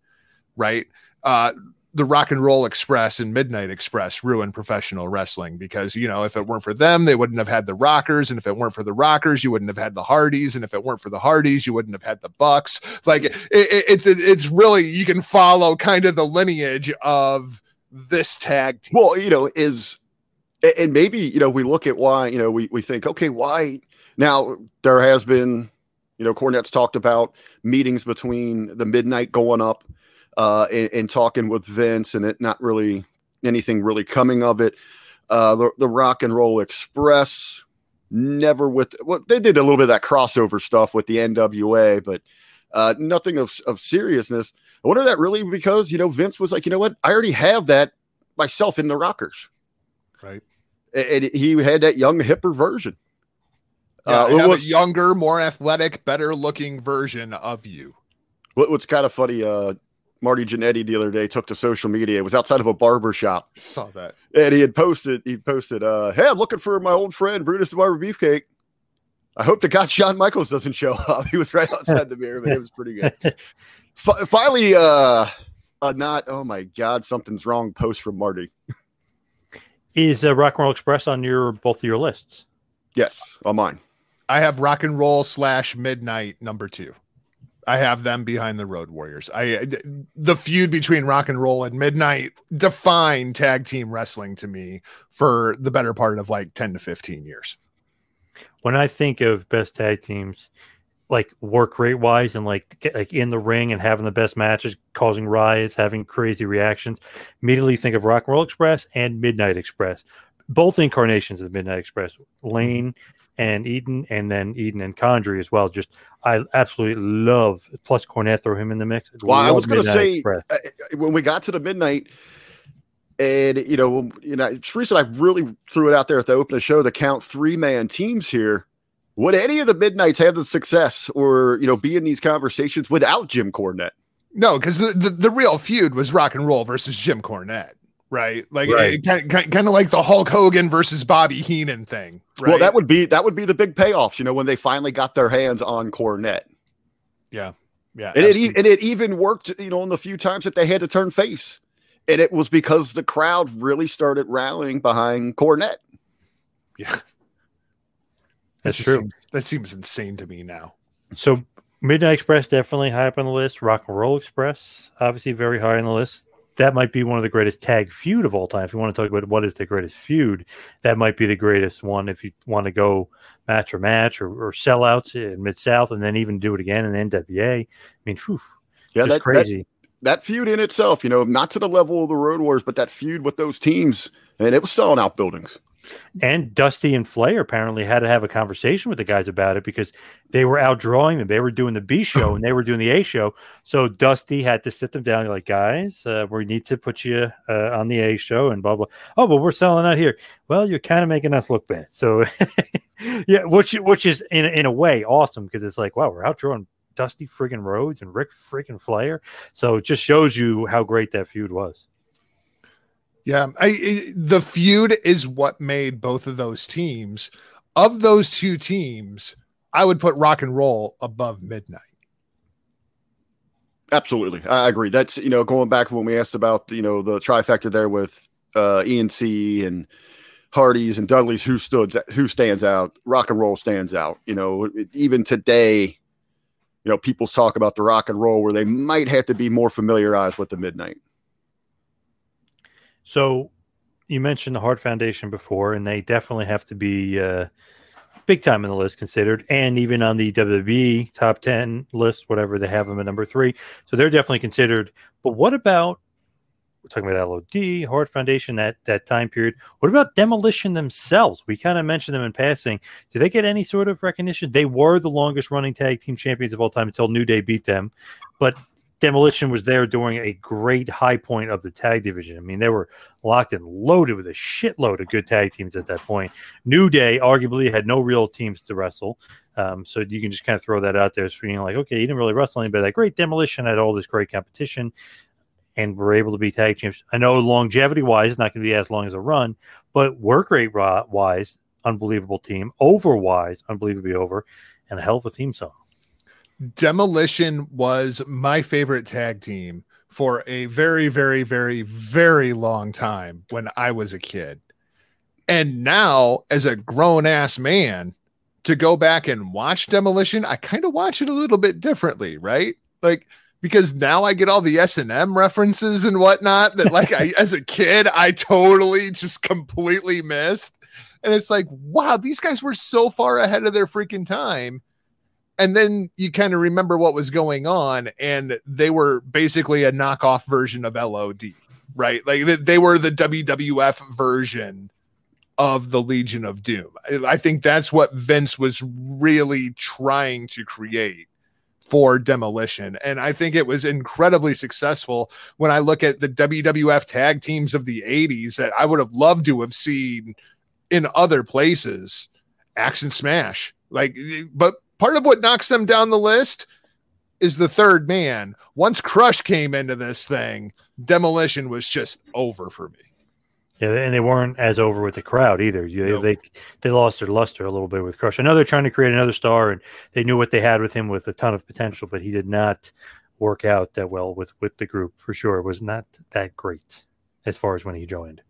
right? Uh the rock and roll express and midnight express ruined professional wrestling because you know if it weren't for them they wouldn't have had the rockers and if it weren't for the rockers you wouldn't have had the hardys and if it weren't for the hardys you wouldn't have had the bucks. Like it, it, it's it's really you can follow kind of the lineage of this tag team. Well, you know, is and maybe you know we look at why you know we we think okay why now there has been you know Cornette's talked about meetings between the midnight going up uh and, and talking with Vince and it not really anything really coming of it. Uh, the, the Rock and Roll Express never with well they did a little bit of that crossover stuff with the NWA, but uh, nothing of of seriousness. I wonder that really because you know Vince was like, you know what, I already have that myself in the Rockers, right and and he had that young hipper version. yeah, Uh, it was- a younger more athletic better looking version of you What, what's kind of funny, uh, Marty Jannetty the other day took to social media. It was outside of a barber shop, saw that and he had posted. He posted, uh, "Hey, I'm looking for my old friend Brutus the Barber Beefcake. I hope to God Shawn Michaels doesn't show [LAUGHS] up. He was right outside the mirror, but it was pretty good. [LAUGHS] Fi- finally, uh, uh, not. Oh my God, something's wrong. Post from Marty. Is uh, Rock and Roll Express on your both of your lists? Yes, on mine. I have rock and roll slash midnight number two I have them behind the Road Warriors. I uh, the feud between Rock and Roll and Midnight defined tag team wrestling to me for the better part of like 10 to 15 years. When I think of best tag teams, like work rate wise and like like in the ring and having the best matches, causing riots, having crazy reactions, immediately think of Rock and Roll Express and Midnight Express. Both incarnations of Midnight Express, Lane and Eaton, and then Eaton and Condrey as well. Just I absolutely love. Plus Cornette, throw him in the mix. Well, I was going to say Express. uh, when we got to the midnight, and you know, you know, Teresa, I really threw it out there at the open of the show to count three man teams here. Would any of the midnights have the success or you know be in these conversations without Jim Cornette? No, because the, the, the real feud was Rock and Roll versus Jim Cornette, right? Like Right. kind, kind, kind of like the Hulk Hogan versus Bobby Heenan thing. Right? Well, that would be that would be the big payoffs, you know, when they finally got their hands on Cornette. yeah, yeah. And it, and it even worked, you know, in the few times that they had to turn face. And it was because the crowd really started rallying behind Cornette. yeah. That's just true. Seems, that seems insane to me now. So Midnight Express definitely high up on the list. Rock and Roll Express obviously very high on the list. That might be one of the greatest tag feud of all time. If you want to talk about what is the greatest feud, that might be the greatest one. If you want to go match for match or, or sellouts in Mid South, and then even do it again in the NWA. I mean, whew, Yeah, just that, that, crazy. that feud in itself, you know, not to the level of the Road Wars, but that feud with those teams, and it was selling out buildings. And Dusty and Flair apparently had to have a conversation with the guys about it because they were outdrawing them. They were doing the B [LAUGHS] show and they were doing the A show. So Dusty had to sit them down, like, guys, uh, we need to put you uh, on the A show and blah blah. Oh, but we're selling out here. Well, you're kind of making us look bad. So, [LAUGHS] yeah, which which is in in a way awesome because it's like, wow, we're outdrawing Dusty friggin' Rhodes and Rick friggin' Flair. So it just shows you how great that feud was. Yeah, I, the feud is what made both of those teams. Of those two teams, I would put Rock and Roll above Midnight. Absolutely. I agree. That's, you know, going back when we asked about, you know, the trifecta there with uh, ENC and Hardy's and Dudley's, who stood, who stands out, rock and roll stands out. You know, even today, you know, people talk about the rock and roll where they might have to be more familiarized with the midnight. So you mentioned the Hart Foundation before, and they definitely have to be uh, big time in the list considered, and even on the WWE top 10 list, whatever they have them at number three. So they're definitely considered. But what about we're talking about LOD, Hart Foundation, that that time period. What about Demolition themselves? We kind of mentioned them in passing. Do they get any sort of recognition? They were the longest running tag team champions of all time until New Day beat them, but Demolition was there during a great high point of the tag division. I mean, they were locked and loaded with a shitload of good tag teams at that point. New Day arguably had no real teams to wrestle. Um, so you can just kind of throw that out there. So you like, okay, you didn't really wrestle anybody that great. Demolition had all this great competition and were able to be tag champs. I know longevity wise, it's not going to be as long as a run, but work rate wise, unbelievable team. Over wise, unbelievably over, and a hell of a theme song. Demolition was my favorite tag team for a very, very, very, very long time when I was a kid. And now, as a grown ass man, to go back and watch Demolition, I kind of watch it a little bit differently, right? Like, because now I get all the S and M references and whatnot that, like, I [LAUGHS] as a kid, I totally just completely missed. And it's like, wow, these guys were so far ahead of their freaking time and then you kind of remember what was going on and they were basically a knockoff version of LOD right? Like they, were the WWF version of the Legion of Doom. I- I think that's what Vince was really trying to create for demolition and I think it was incredibly successful. When I look at the WWF tag teams of the 80s that I would have loved to have seen in other places Axe and Smash like but part of what knocks them down the list is the third man. Once Crush came into this thing, demolition was just over for me. Yeah, and they weren't as over with the crowd either. You, Nope. They they lost their luster a little bit with Crush. I know they're trying to create another star, and they knew what they had with him with a ton of potential, but he did not work out that well with with the group for sure. It was not that great as far as when he joined.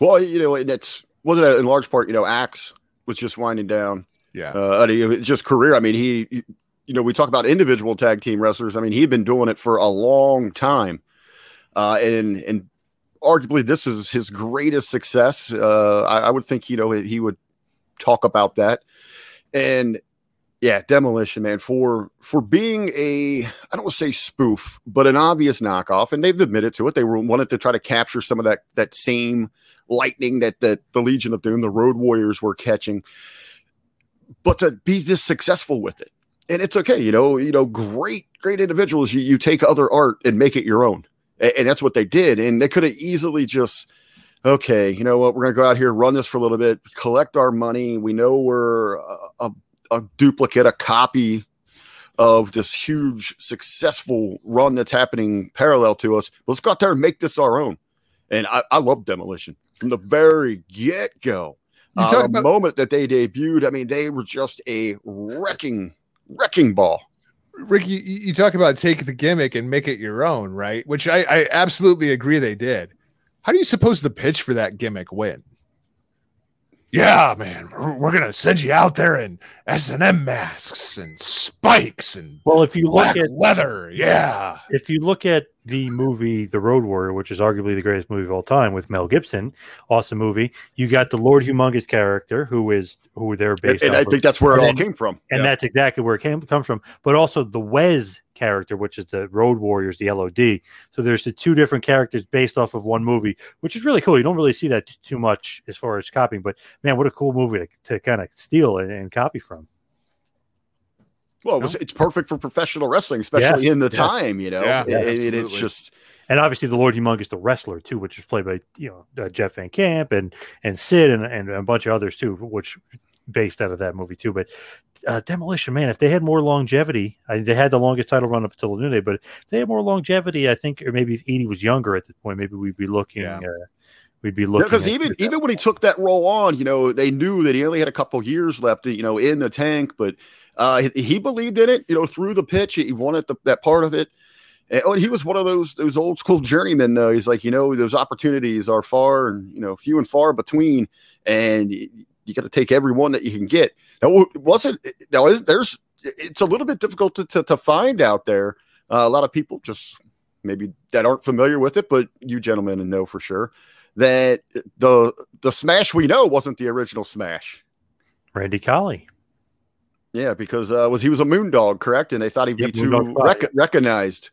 Well, you know, and it's wasn't it in large part, you know, Axe was just winding down. Yeah. Uh, just career. I mean, he, you know, we talk about individual tag team wrestlers. I mean, he'd been doing it for a long time, uh, and and arguably this is his greatest success. Uh, I, I would think you know he would talk about that, and yeah, demolition man for for being a I don't want to say spoof, but an obvious knockoff, and they've admitted to it. They were wanted to try to capture some of that that same lightning that that the Legion of Doom, the Road Warriors, were catching, but to be this successful with it, and it's okay. You know, you know, great great individuals. You you take other art and make it your own, and, and that's what they did. And they could have easily just okay, you know what, we're going to go out here, run this for a little bit, collect our money. We know we're a, a, a duplicate, a copy of this huge successful run that's happening parallel to us. Let's go out there and make this our own. And I, I love Demolition from the very get go. You Uh, about- moment that they debuted, I mean, they were just a wrecking, wrecking ball. Ricky, you, you talk about take the gimmick and make it your own, right? Which I, I absolutely agree they did. How do you suppose the pitch for that gimmick went? Yeah, man, we're, we're gonna send you out there in S and M masks and spikes and Well, if you look at leather. Yeah, if you look at the movie The Road Warrior, which is arguably the greatest movie of all time with Mel Gibson, awesome movie. You got the Lord Humongous character who is who they're based and off I think that's where it all came from. and Yeah. that's exactly where it came comes from. But also the Wez character, which is the Road Warriors, the LOD. So there's the two different characters based off of one movie, which is really cool. You don't really see that t- too much as far as copying, but man, what a cool movie to, to kind of steal and, and copy from. Well, it was, it's perfect for professional wrestling, especially Yes, in the yes. time, you know. Yeah, yeah, and it's just And obviously the Lord Humongous, the wrestler too, which is played by you know uh, Jeff Van Kamp and and Sid and, and a bunch of others too, which based out of that movie too. But uh, Demolition Man, if they had more longevity, I, they had the longest title run up until the new day, but if they had more longevity, I think, or maybe if Eadie was younger at this point, maybe we'd be looking. Yeah. Uh, we'd be looking because at- even even when he took that role on, you know, they knew that he only had a couple years left, you know, in the tank, but uh, he, he believed in it, you know, through the pitch. He wanted the, that part of it. And, oh, he was one of those those old school journeymen, though. He's like, you know, those opportunities are far and you know few and far between, and you, got to take every one that you can get. Now, wasn't now? is- There's it's a little bit difficult to to, to find out there. Uh, a lot of people just maybe that aren't familiar with it, but you gentlemen know for sure that the the smash we know wasn't the original smash. Randy Colley. Yeah, because uh, was he was a moondog, correct? And they thought he'd be too rec- recognized.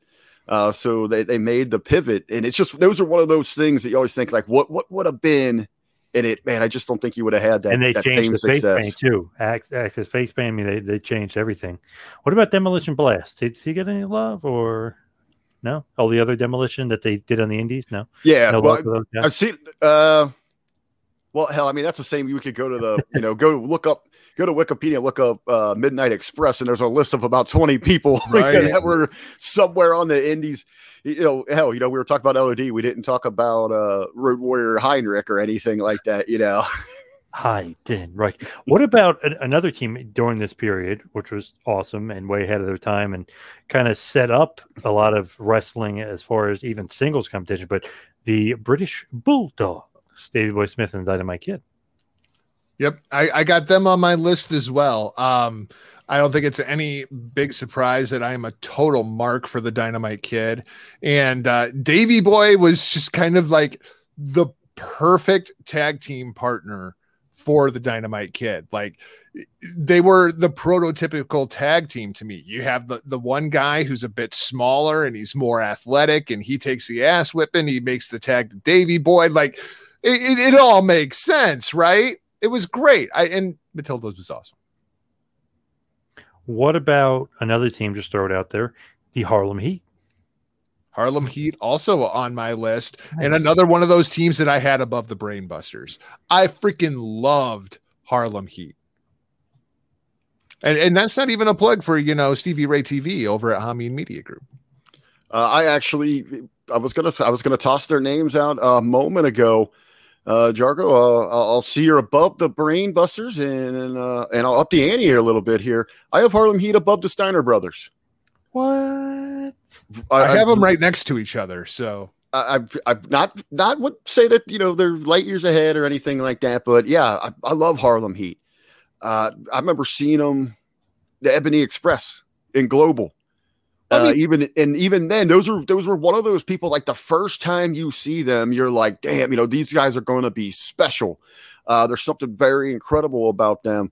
Uh, so they, they made the pivot, and it's just those are one of those things that you always think like, what what would have been in it? Man, I just don't think he would have had that. and they that changed the face paint too. Act face paint. I mean, they, they changed everything. What about Demolition Blast? Did he get any love or no? All the other demolition that they did on the Indies? No, Yeah, no well, love for those guys? I've seen. Uh, well, hell, I mean that's the same. You could go to the, you know, go look up, go to Wikipedia, look up uh, Midnight Express, and there's a list of about 20 people [LAUGHS] Right. that were somewhere on the Indies. You know, hell, you know, we were talking about LOD. We didn't talk about uh, Road Warrior Heinrich or anything like that. You know, [LAUGHS] right. What about an, another team during this period, which was awesome and way ahead of their time, and kind of set up a lot of wrestling as far as even singles competition? But the British Bulldogs, Davey Boy Smith and Dynamite Kid. Yep, I, I got them on my list as well. Um, I don't think it's any big surprise that I am a total mark for the Dynamite Kid, and uh, Davy Boy was just kind of like the perfect tag team partner for the Dynamite Kid. Like they were the prototypical tag team to me. You have the the one guy who's a bit smaller and he's more athletic, and he takes the ass whipping. He makes the tag to Davy Boy. Like it, it, it all makes sense, right? It was great. I and Matilda's was awesome. What about another team? Just throw it out there. The Harlem Heat. Harlem Heat also on my list, and another one of those teams that I had above the Brainbusters. I freaking loved Harlem Heat. And, and that's not even a plug for you know Stevie Ray TV over at Hameen Media Group. uh, I actually, I was gonna, I was gonna toss their names out a moment ago. Uh, Jargo, uh, I'll I'll see you're above the Brain Busters, and uh, and I'll up the ante here a little bit here. I have Harlem Heat above the Steiner Brothers. What? I, have them right next to each other, so I, I've, I've not not would say that you know they're light years ahead or anything like that, but yeah, I, I love Harlem Heat. Uh, I remember seeing them, the Ebony Express in global. I Uh, even and even then, those were those were one of those people. Like the first time you see them, you're like, "Damn, you know, these guys are going to be special." Uh, there's something very incredible about them.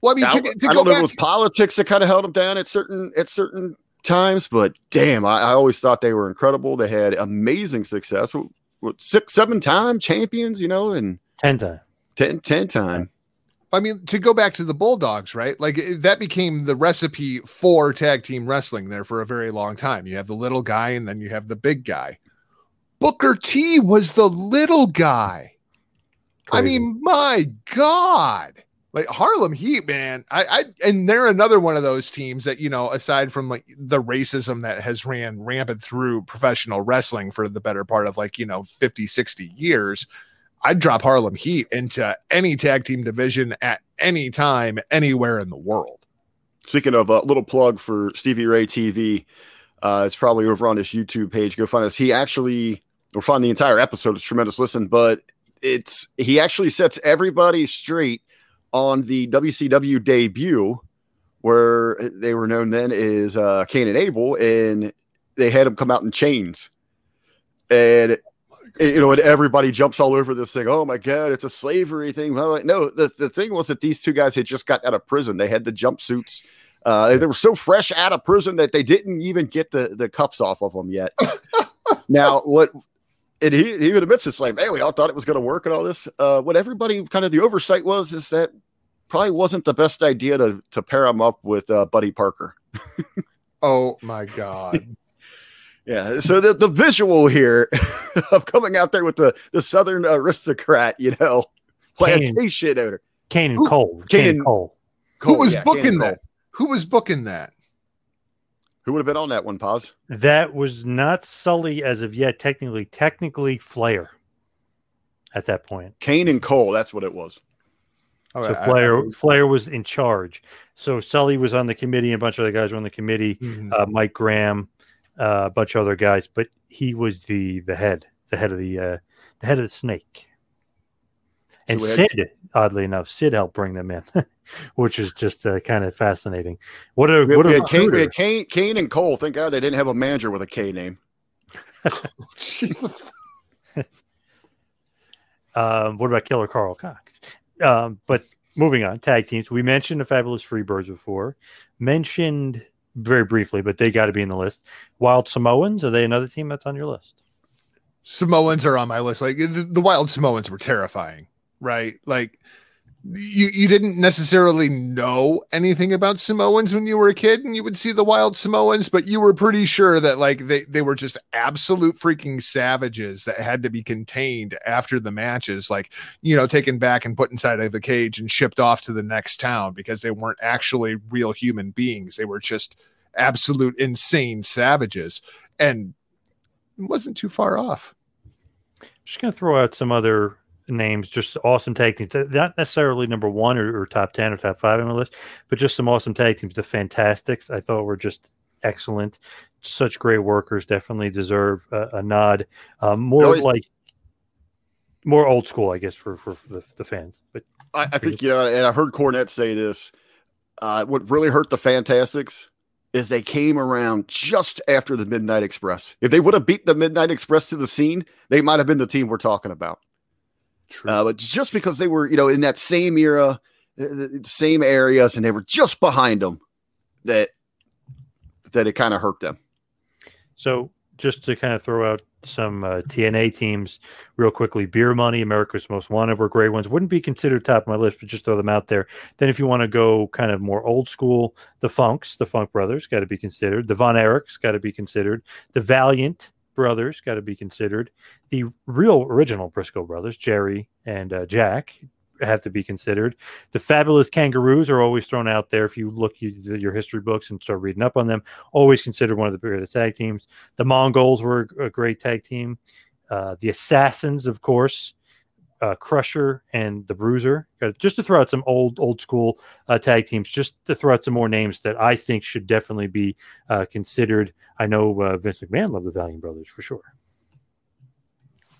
Well, I mean, I, to, to I go don't know if back, it was politics that kind of held them down at certain at certain times, but damn, I, I always thought they were incredible. They had amazing success. What, what, six, seven time champions, you know, and Ten times. 10, 10 time. I mean, to go back to the Bulldogs, right? Like that became the recipe for tag team wrestling there for a very long time. You have the little guy and then you have the big guy. Booker T was the little guy. I mean, my God. Like Harlem Heat, man. I, I and they're another one of those teams that, you know, aside from like the racism that has ran rampant through professional wrestling for the better part of like, you know, 50, 60 years, I'd drop Harlem Heat into any tag team division at any time, anywhere in the world. Speaking of a little plug for Stevie Ray TV, uh, it's probably over on his YouTube page. Go find us. He actually, or find the entire episode. It's tremendous listen, but it's he actually sets everybody straight on the WCW debut, where they were known then as uh, Cain and Abel, and they had him come out in chains, and you know, and everybody jumps all over this thing. Oh my god, it's a slavery thing. Like, no, the, the thing was that these two guys had just got out of prison. They had the jumpsuits. Uh, they were so fresh out of prison that they didn't even get the, the cups off of them yet. [LAUGHS] now, what and he, he even admits it's like, man, we all thought it was going to work and all this. Uh, what everybody kind of the oversight was is that probably wasn't the best idea to to pair him up with uh, Buddy Parker. Oh my God. Yeah, so the, the visual here [LAUGHS] of coming out there with the, the Southern aristocrat, you know, [LAUGHS] Kane. plantation owner. Kane and Kole. Kane Kane and and- Kole. Who was yeah, booking and that? Who was booking that? Who would have been on that one, Paz? That was not Sully as of yet. Technically, technically Flair. At that point, Kane and Kole, that's what it was. All so right, Flair I- Flair was in charge. So Sully was on the committee. and A bunch of other guys were on the committee. Mhm. Uh, Mike Graham, uh, a bunch of other guys, but he was the the head, the head of the uh, the head of the snake. And So Sid, oddly enough, Sid helped bring them in, [LAUGHS] which is just uh, kind of fascinating. What a We, what we a had Kane, we had Kane, Kane and Kole. Thank God they didn't have a manager with a K name. [LAUGHS] Jesus. Um, what about Killer Karl Kox? Um, but moving on, tag teams. We mentioned the Fabulous Freebirds before. Mentioned very briefly, but they got to be in the list. Wild Samoans are they another team that's on your list? Samoans are on my list. Like the, the wild Samoans were terrifying, right? Like you you didn't necessarily know anything about Samoans when you were a kid and you would see the wild Samoans, but you were pretty sure that like they, they were just absolute freaking savages that had to be contained after the matches, like you know, taken back and put inside of a cage and shipped off to the next town because they weren't actually real human beings. They were just absolute insane savages. And it wasn't too far off. Just to throw out some other names, just awesome tag teams. Not necessarily number one or, or top 10 or top five on the list, but just some awesome tag teams. The Fantastics, I thought were just excellent. Such great workers, definitely deserve a, a nod. Um, more always- like more old school, I guess, for, for, for the, the fans. But I, I think, you know, and I heard Cornette say this. Uh, what really hurt the Fantastics is they came around just after the Midnight Express. If they would have beat the Midnight Express to the scene, they might have been the team we're talking about. True. Uh, but just because they were, you know, in that same era, uh, the same areas, and they were just behind them, that that it kind of hurt them. So just to kind of throw out some uh, TNA teams real quickly, Beer Money, America's Most Wanted were great ones. Wouldn't be considered top of my list, but just throw them out there. Then if you want to go kind of more old school, the Funks, the Funk Brothers, got to be considered. The Von Erichs got to be considered. The Valiant Brothers got to be considered. The real original Brisco Brothers, Jerry and uh, Jack, have to be considered. The fabulous kangaroos are always thrown out there. If you look you, your history books and start reading up on them, always considered one of the greatest tag teams. The Mongols were a great tag team. Uh, the Assassins, of course, uh, Crusher and the Bruiser. Uh, Just to throw out some old old school uh, tag teams, just to throw out some more names that I think should definitely be uh, considered. I know uh, Vince McMahon loved the Valiant Brothers for sure.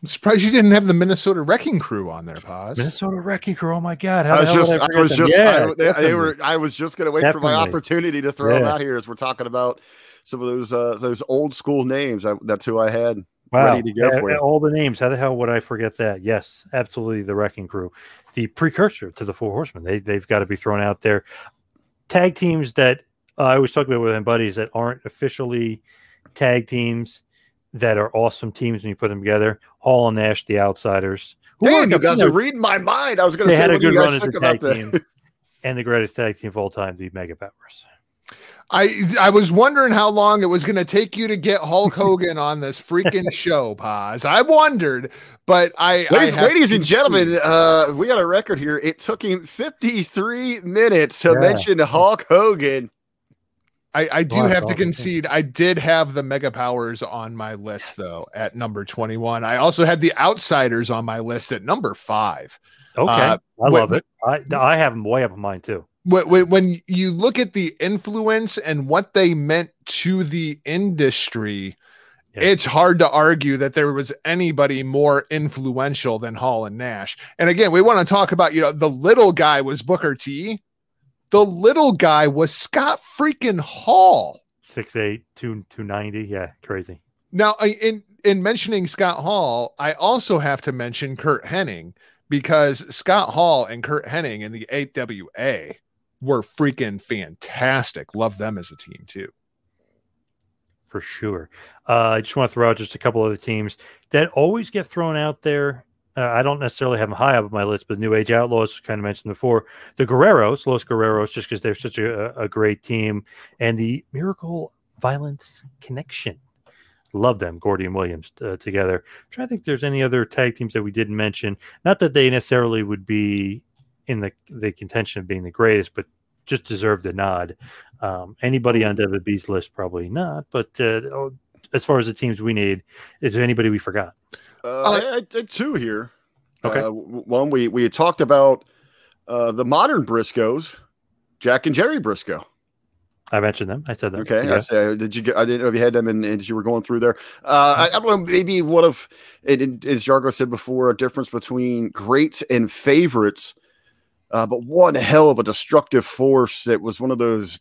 I'm surprised you didn't have the Minnesota Wrecking Crew on there, Paz. Minnesota Wrecking Crew. Oh my God! How I was just, I, I was them? just, Yeah, I, they- they were, I was just going to wait for my opportunity to throw them out here as we're talking about some of those uh, those old school names. I, that's who I had. Wow. ready to go Yeah, for you. All the names. How the hell would I forget that? Yes, absolutely. The Wrecking Crew, the precursor to the Four Horsemen. They they've got to be thrown out there. Tag teams that uh, I always talk about with my buddies that aren't officially tag teams that are awesome teams when you put them together. Hall and Nash, the Outsiders. who Damn, aren't- you guys know, are reading my mind. I was going to say, had a what do you good run guys as a think about tag that? team, and the greatest tag team of all time, the Mega Powers. I I was wondering how long it was going to take you to get Hulk Hogan on this freaking show, Paz. I wondered, but I, I Ladies, have ladies and gentlemen, uh, we got a record here. It took him 53 minutes to Yeah. mention Hulk Hogan. I, I do Well, have to awesome. concede. I did have the Mega Powers on my list though at number 21. I also had the Outsiders on my list at number five. Okay, Uh, I wait, love it. I I have them way up on mine too. When, you look at the influence and what they meant to the industry, Yeah. it's hard to argue that there was anybody more influential than Hall and Nash. And again, we want to talk about, you know, the little guy was Booker T. The little guy was Scott freaking Hall. Six eight two two ninety. Yeah, crazy. Now, in in mentioning Scott Hall, I also have to mention Curt Hennig because Scott Hall and Curt Hennig in the AWA were freaking fantastic. Love them as a team too. for sure. Uh, I just want to throw out just a couple other teams that always get thrown out there. Uh, I don't necessarily have them high up on my list, but New Age Outlaws, kind of mentioned before, the Guerreros, Los Guerreros, just because they're such a, a great team, and the Miracle Violence Connection. Love them, Gordy and Williams uh, together. I'm trying to think there's any other tag teams that we didn't mention. Not that they necessarily would be in the the contention of being the greatest, but just deserve the nod. Um, anybody on WB's list, probably not. But uh, oh, as far as the teams we need, is there anybody we forgot? Uh, Uh, I, I did two here. Okay. Uh, one, we, we had talked about uh, the modern Briscoes, Jack and Jerry Briscoe. I mentioned them. I said them. Okay. Yeah. I say, did you get, I didn't know if you had them and, and as you were going through there. Uh, I, I don't know, maybe one of, it, it, as Jargo said before, a difference between greats and favorites. Uh, but one hell of a destructive force that was one of those,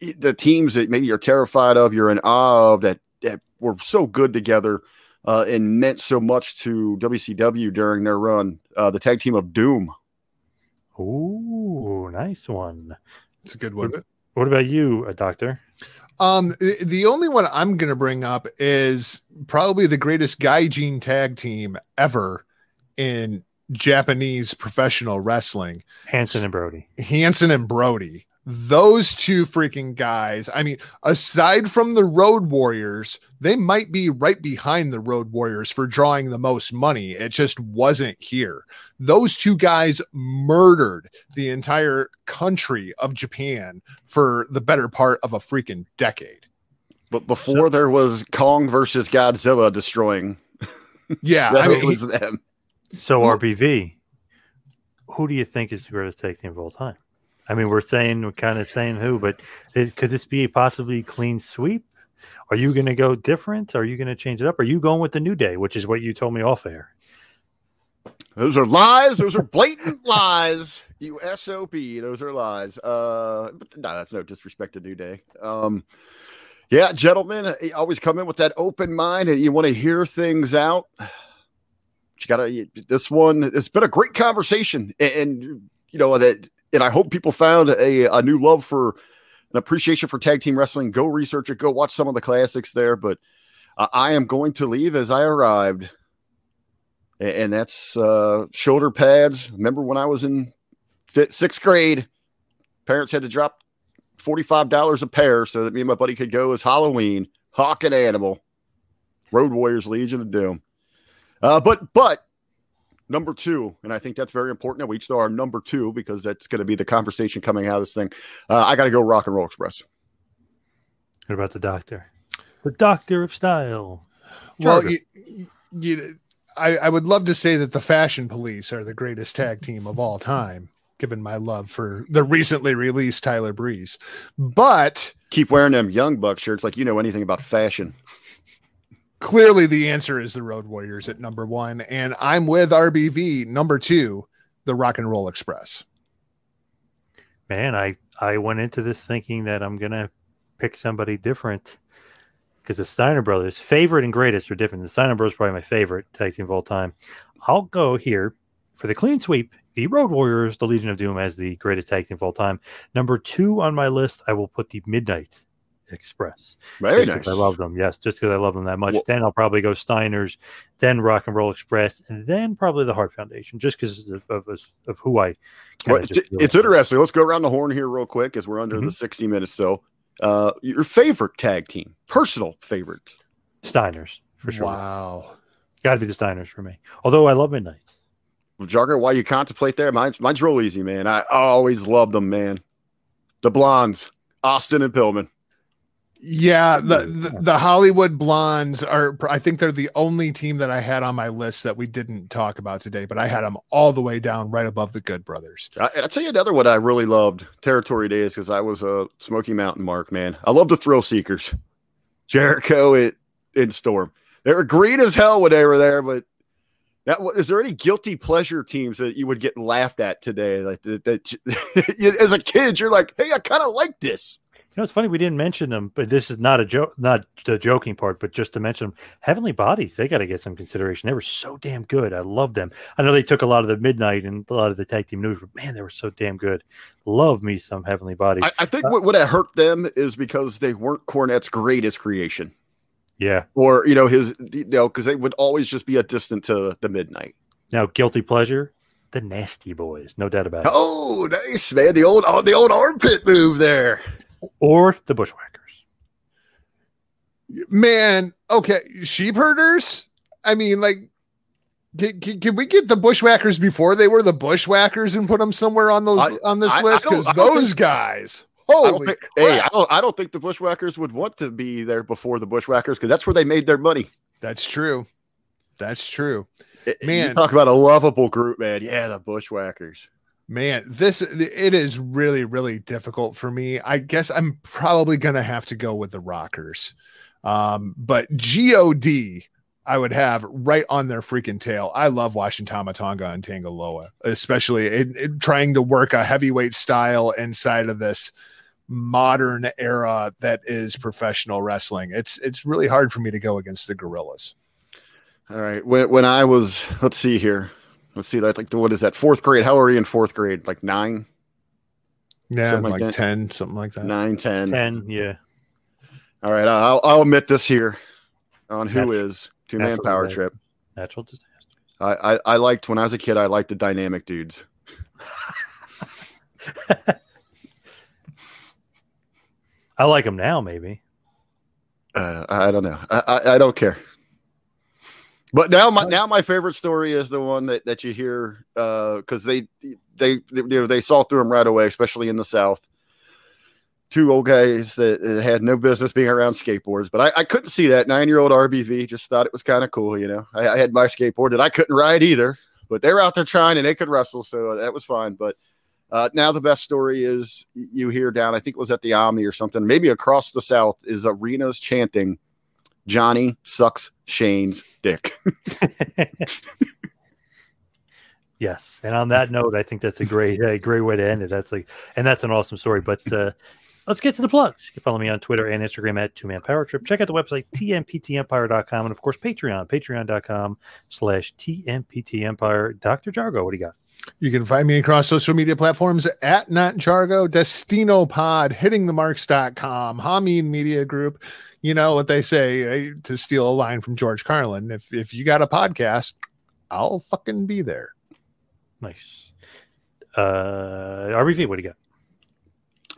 the teams that maybe you're terrified of, you're in awe of, that, that were so good together uh, and meant so much to WCW during their run. Uh, the tag team of Doom. Ooh, nice one. It's a good one. What about you, uh, Doctor? Um, the, the only one I'm going to bring up is probably the greatest Gaijin tag team ever in Japanese professional wrestling. Hansen and Brody. Hansen and Brody. Those two freaking guys. I mean, aside from the Road Warriors, they might be right behind the Road Warriors for drawing the most money. It just wasn't here. Those two guys murdered the entire country of Japan for the better part of a freaking decade. But before there was Kong versus Godzilla destroying, Yeah, [LAUGHS] that I mean, was them. So Well- RBV, who do you think is the greatest tag team of all time? I mean, we're saying we're kind of saying who, but is, could this be a possibly clean sweep? Are you going to go different? Are you going to change it up? Are you going with the New Day, which is what you told me off air? Those are lies. Those are blatant lies. You SOP. Those are lies. Uh, but no, that's no disrespect to New Day. Um, yeah, gentlemen, you always come in with that open mind and you want to hear things out. You gotta, this one, it's been a great conversation. And, and, you know, that, and I hope people found a, a new love for an appreciation for tag team wrestling. Go research it, go watch some of the classics there. But uh, I am going to leave as I arrived a- and that's uh, shoulder pads. Remember when I was in fifth, sixth grade, parents had to drop forty-five dollars a pair so that me and my buddy could go as Halloween, Hawk and Animal, Road Warriors, Legion of Doom. Uh, but but number two, and I think that's very important that we each know our number two because that's going to be the conversation coming out of this thing. Uh, I got to go Rock and Roll Express. What about the Doctor? The Doctor of Style. well, you, you, I, I would love to say that the Fashion Police are the greatest tag team of all time, given my love for the recently released Tyler Breeze. But Keep wearing them Young Buck shirts like you know anything about fashion. Clearly the answer is the Road Warriors at number one, and I'm with RBV number two, the Rock and Roll Express. Man, I I went into this thinking that I'm gonna pick somebody different because the Steiner brothers, favorite and greatest, are different. The Steiner brothers probably my favorite tag team of all time. I'll go here for the clean sweep. The Road Warriors, the Legion of Doom, as the greatest tag team of all time. Number two on my list, I will put the Midnight Express. Very Just 'cause nice. I love them. Yes, just because I love them that much. Well- then I'll probably go Steiners, then Rock and Roll Express, and then probably the Hart Foundation, just because of, of, of, of who I. Well, it's, it's like. interesting. Let's go around the horn here real quick as we're under the Mhm. 60 minutes. So, uh, your favorite tag team, personal favorites. Steiners for sure. Wow. Got to be the Steiners for me. Although I love Midnights. Well, Jogger, while you contemplate there, mine's, mine's real easy, man. I always loved them, man. The Blondes, Austin and Pillman. Yeah, the, the the Hollywood Blondes are. I think they're the only team that I had on my list that we didn't talk about today, but I had them all the way down right above the Good Brothers. I, I'll tell you another one I really loved, Territory Days, because I was a Smoky Mountain mark, man. I love the Thrill Seekers. Jericho it in Storm. They were green as hell when they were there, but that is there any guilty pleasure teams that you would get laughed at today? Like that, that [LAUGHS] as a kid, you're like, hey, I kind of like this. You know, it's funny we didn't mention them, but this is not a joke, not the joking part, but just to mention them. Heavenly Bodies, they got to get some consideration. They were so damn good. I love them. I know they took a lot of the midnight and a lot of the tag team news, but man, they were so damn good. Love me some Heavenly Bodies. I, I think uh, what would have hurt them is because they weren't Cornette's greatest creation, yeah. or you know his, you know, because they would always just be a distant to the midnight. Now, guilty pleasure, the Nasty Boys, no doubt about it, Oh, nice man! The old, the old armpit move there. Or the Bushwhackers. Man, okay, sheep herders. I mean, like, can, can, can we get the bushwhackers before they were the bushwhackers and put them somewhere on those I- on this I- I list? Because those think- guys, I holy think, crap. hey, I don't, I don't think the Bushwhackers would want to be there before the Bushwhackers because that's where they made their money. that's true. That's true. Eh, eh, it- Man. you talk about a lovable group, man. Yeah, the Bushwhackers. Man, this it is really really difficult for me. I guess I'm probably gonna have to go with the Rockers, um, but God I would have right on their freaking tail. I love watching Tama Tonga and Tanga Loa, especially in, in trying to work a heavyweight style inside of this modern era that is professional wrestling. It's it's really hard for me to go against the Guerrillas. All right. When, when I was, let's see here. Let's see. Like, like what is that? Fourth grade. How are you in fourth grade? Like nine, Yeah, Something like, like ten, something like that. nine, ten. 10, yeah. All right. I'll, I'll admit this here on who Natural- is two man power delay. trip. Natural disaster. I, I, I liked when I was a kid. I liked the dynamic dudes. [LAUGHS] I like them now, maybe. Uh, I don't know. I, I, I don't care. But now my now my favorite story is the one that, that you hear because they, they they you know they saw through them right away, especially in the South. Two old guys that uh, had no business being around skateboards, but I, I couldn't see that nine year old RBV. Just thought it was kind of cool, you know. I, I had my skateboard that I couldn't ride either, but they were out there trying and they could wrestle, so that was fine. But uh, now the best story is you hear down. I think it was at the Omni or something, maybe across the South, is arenas chanting, "Johnny sucks Shane's dick." [LAUGHS] Yes, and on that note, I think that's a great, a great way to end it. That's like, and that's an awesome story. But uh, let's get to the plugs. You can follow me on Twitter and Instagram at Two Man Power Trip. Check out the website tmptempire.com and of course Patreon, patreon.com slash tmptempire. Dr. Jargo, what do you got? You can find me across social media platforms at Not Jargo, Destino Pod, hittingthemarks.com, Hameen Media Group. You know what they say eh, to steal a line from George Carlin. If if you got a podcast, I'll fucking be there. Nice. Uh, RBV, what do you got?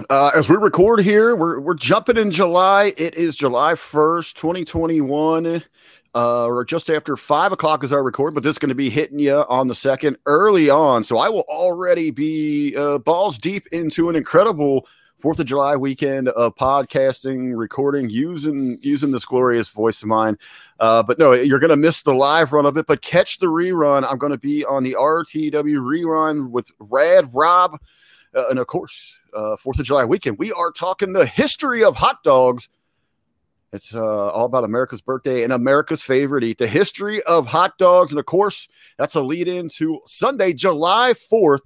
Uh, as we record here, we're we're jumping in July. It is July first, twenty twenty one. Uh, or just after five o'clock is our record, but this is going to be hitting you on the second early on. So I will already be uh, balls deep into an incredible Fourth of July weekend of podcasting, recording, using using this glorious voice of mine. Uh, but no, you're going to miss the live run of it, but catch the rerun. I'm going to be on the RTW rerun with Rad Rob, uh, and of course, uh, Fourth of July weekend. We are talking the history of hot dogs It's uh, all about America's birthday and America's favorite eat, the history of hot dogs. And of course, that's a lead in to Sunday, July 4th.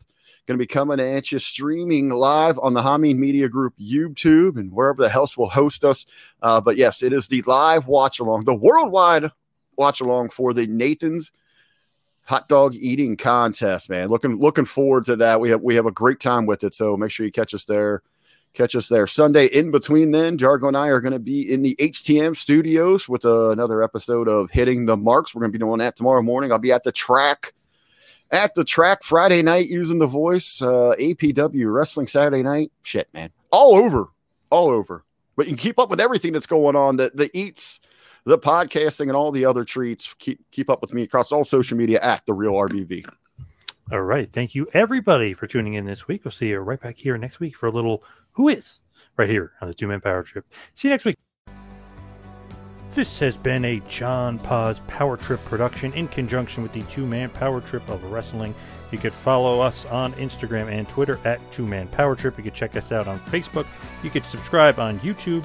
Going to be coming at you streaming live on the Hameen Media Group YouTube and wherever the else will host us. Uh, but yes, it is the live watch along, the worldwide watch along for the Nathan's hot dog eating contest, man. Looking looking forward to that. We have we have a great time with it. So make sure you catch us there. Catch us there Sunday. In between then, Jargo and I are going to be in the HTM studios with uh, another episode of Hitting the Marks. We're going to be doing that tomorrow morning. I'll be at the track at the track Friday night using the voice. Uh, APW Wrestling Saturday night. Shit, man. All over. All over. But you can keep up with everything that's going on. The the eats, the podcasting, and all the other treats. Keep keep up with me across all social media at the real RBV. All right. Thank you, everybody, for tuning in this week. We'll see you right back here next week for a little Who Is right here on the Two Man Power Trip. See you next week. This has been a John Paz Power Trip production in conjunction with the Two Man Power Trip of Wrestling. You could follow us on Instagram and Twitter at Two Man Power Trip. You could check us out on Facebook. You could subscribe on YouTube.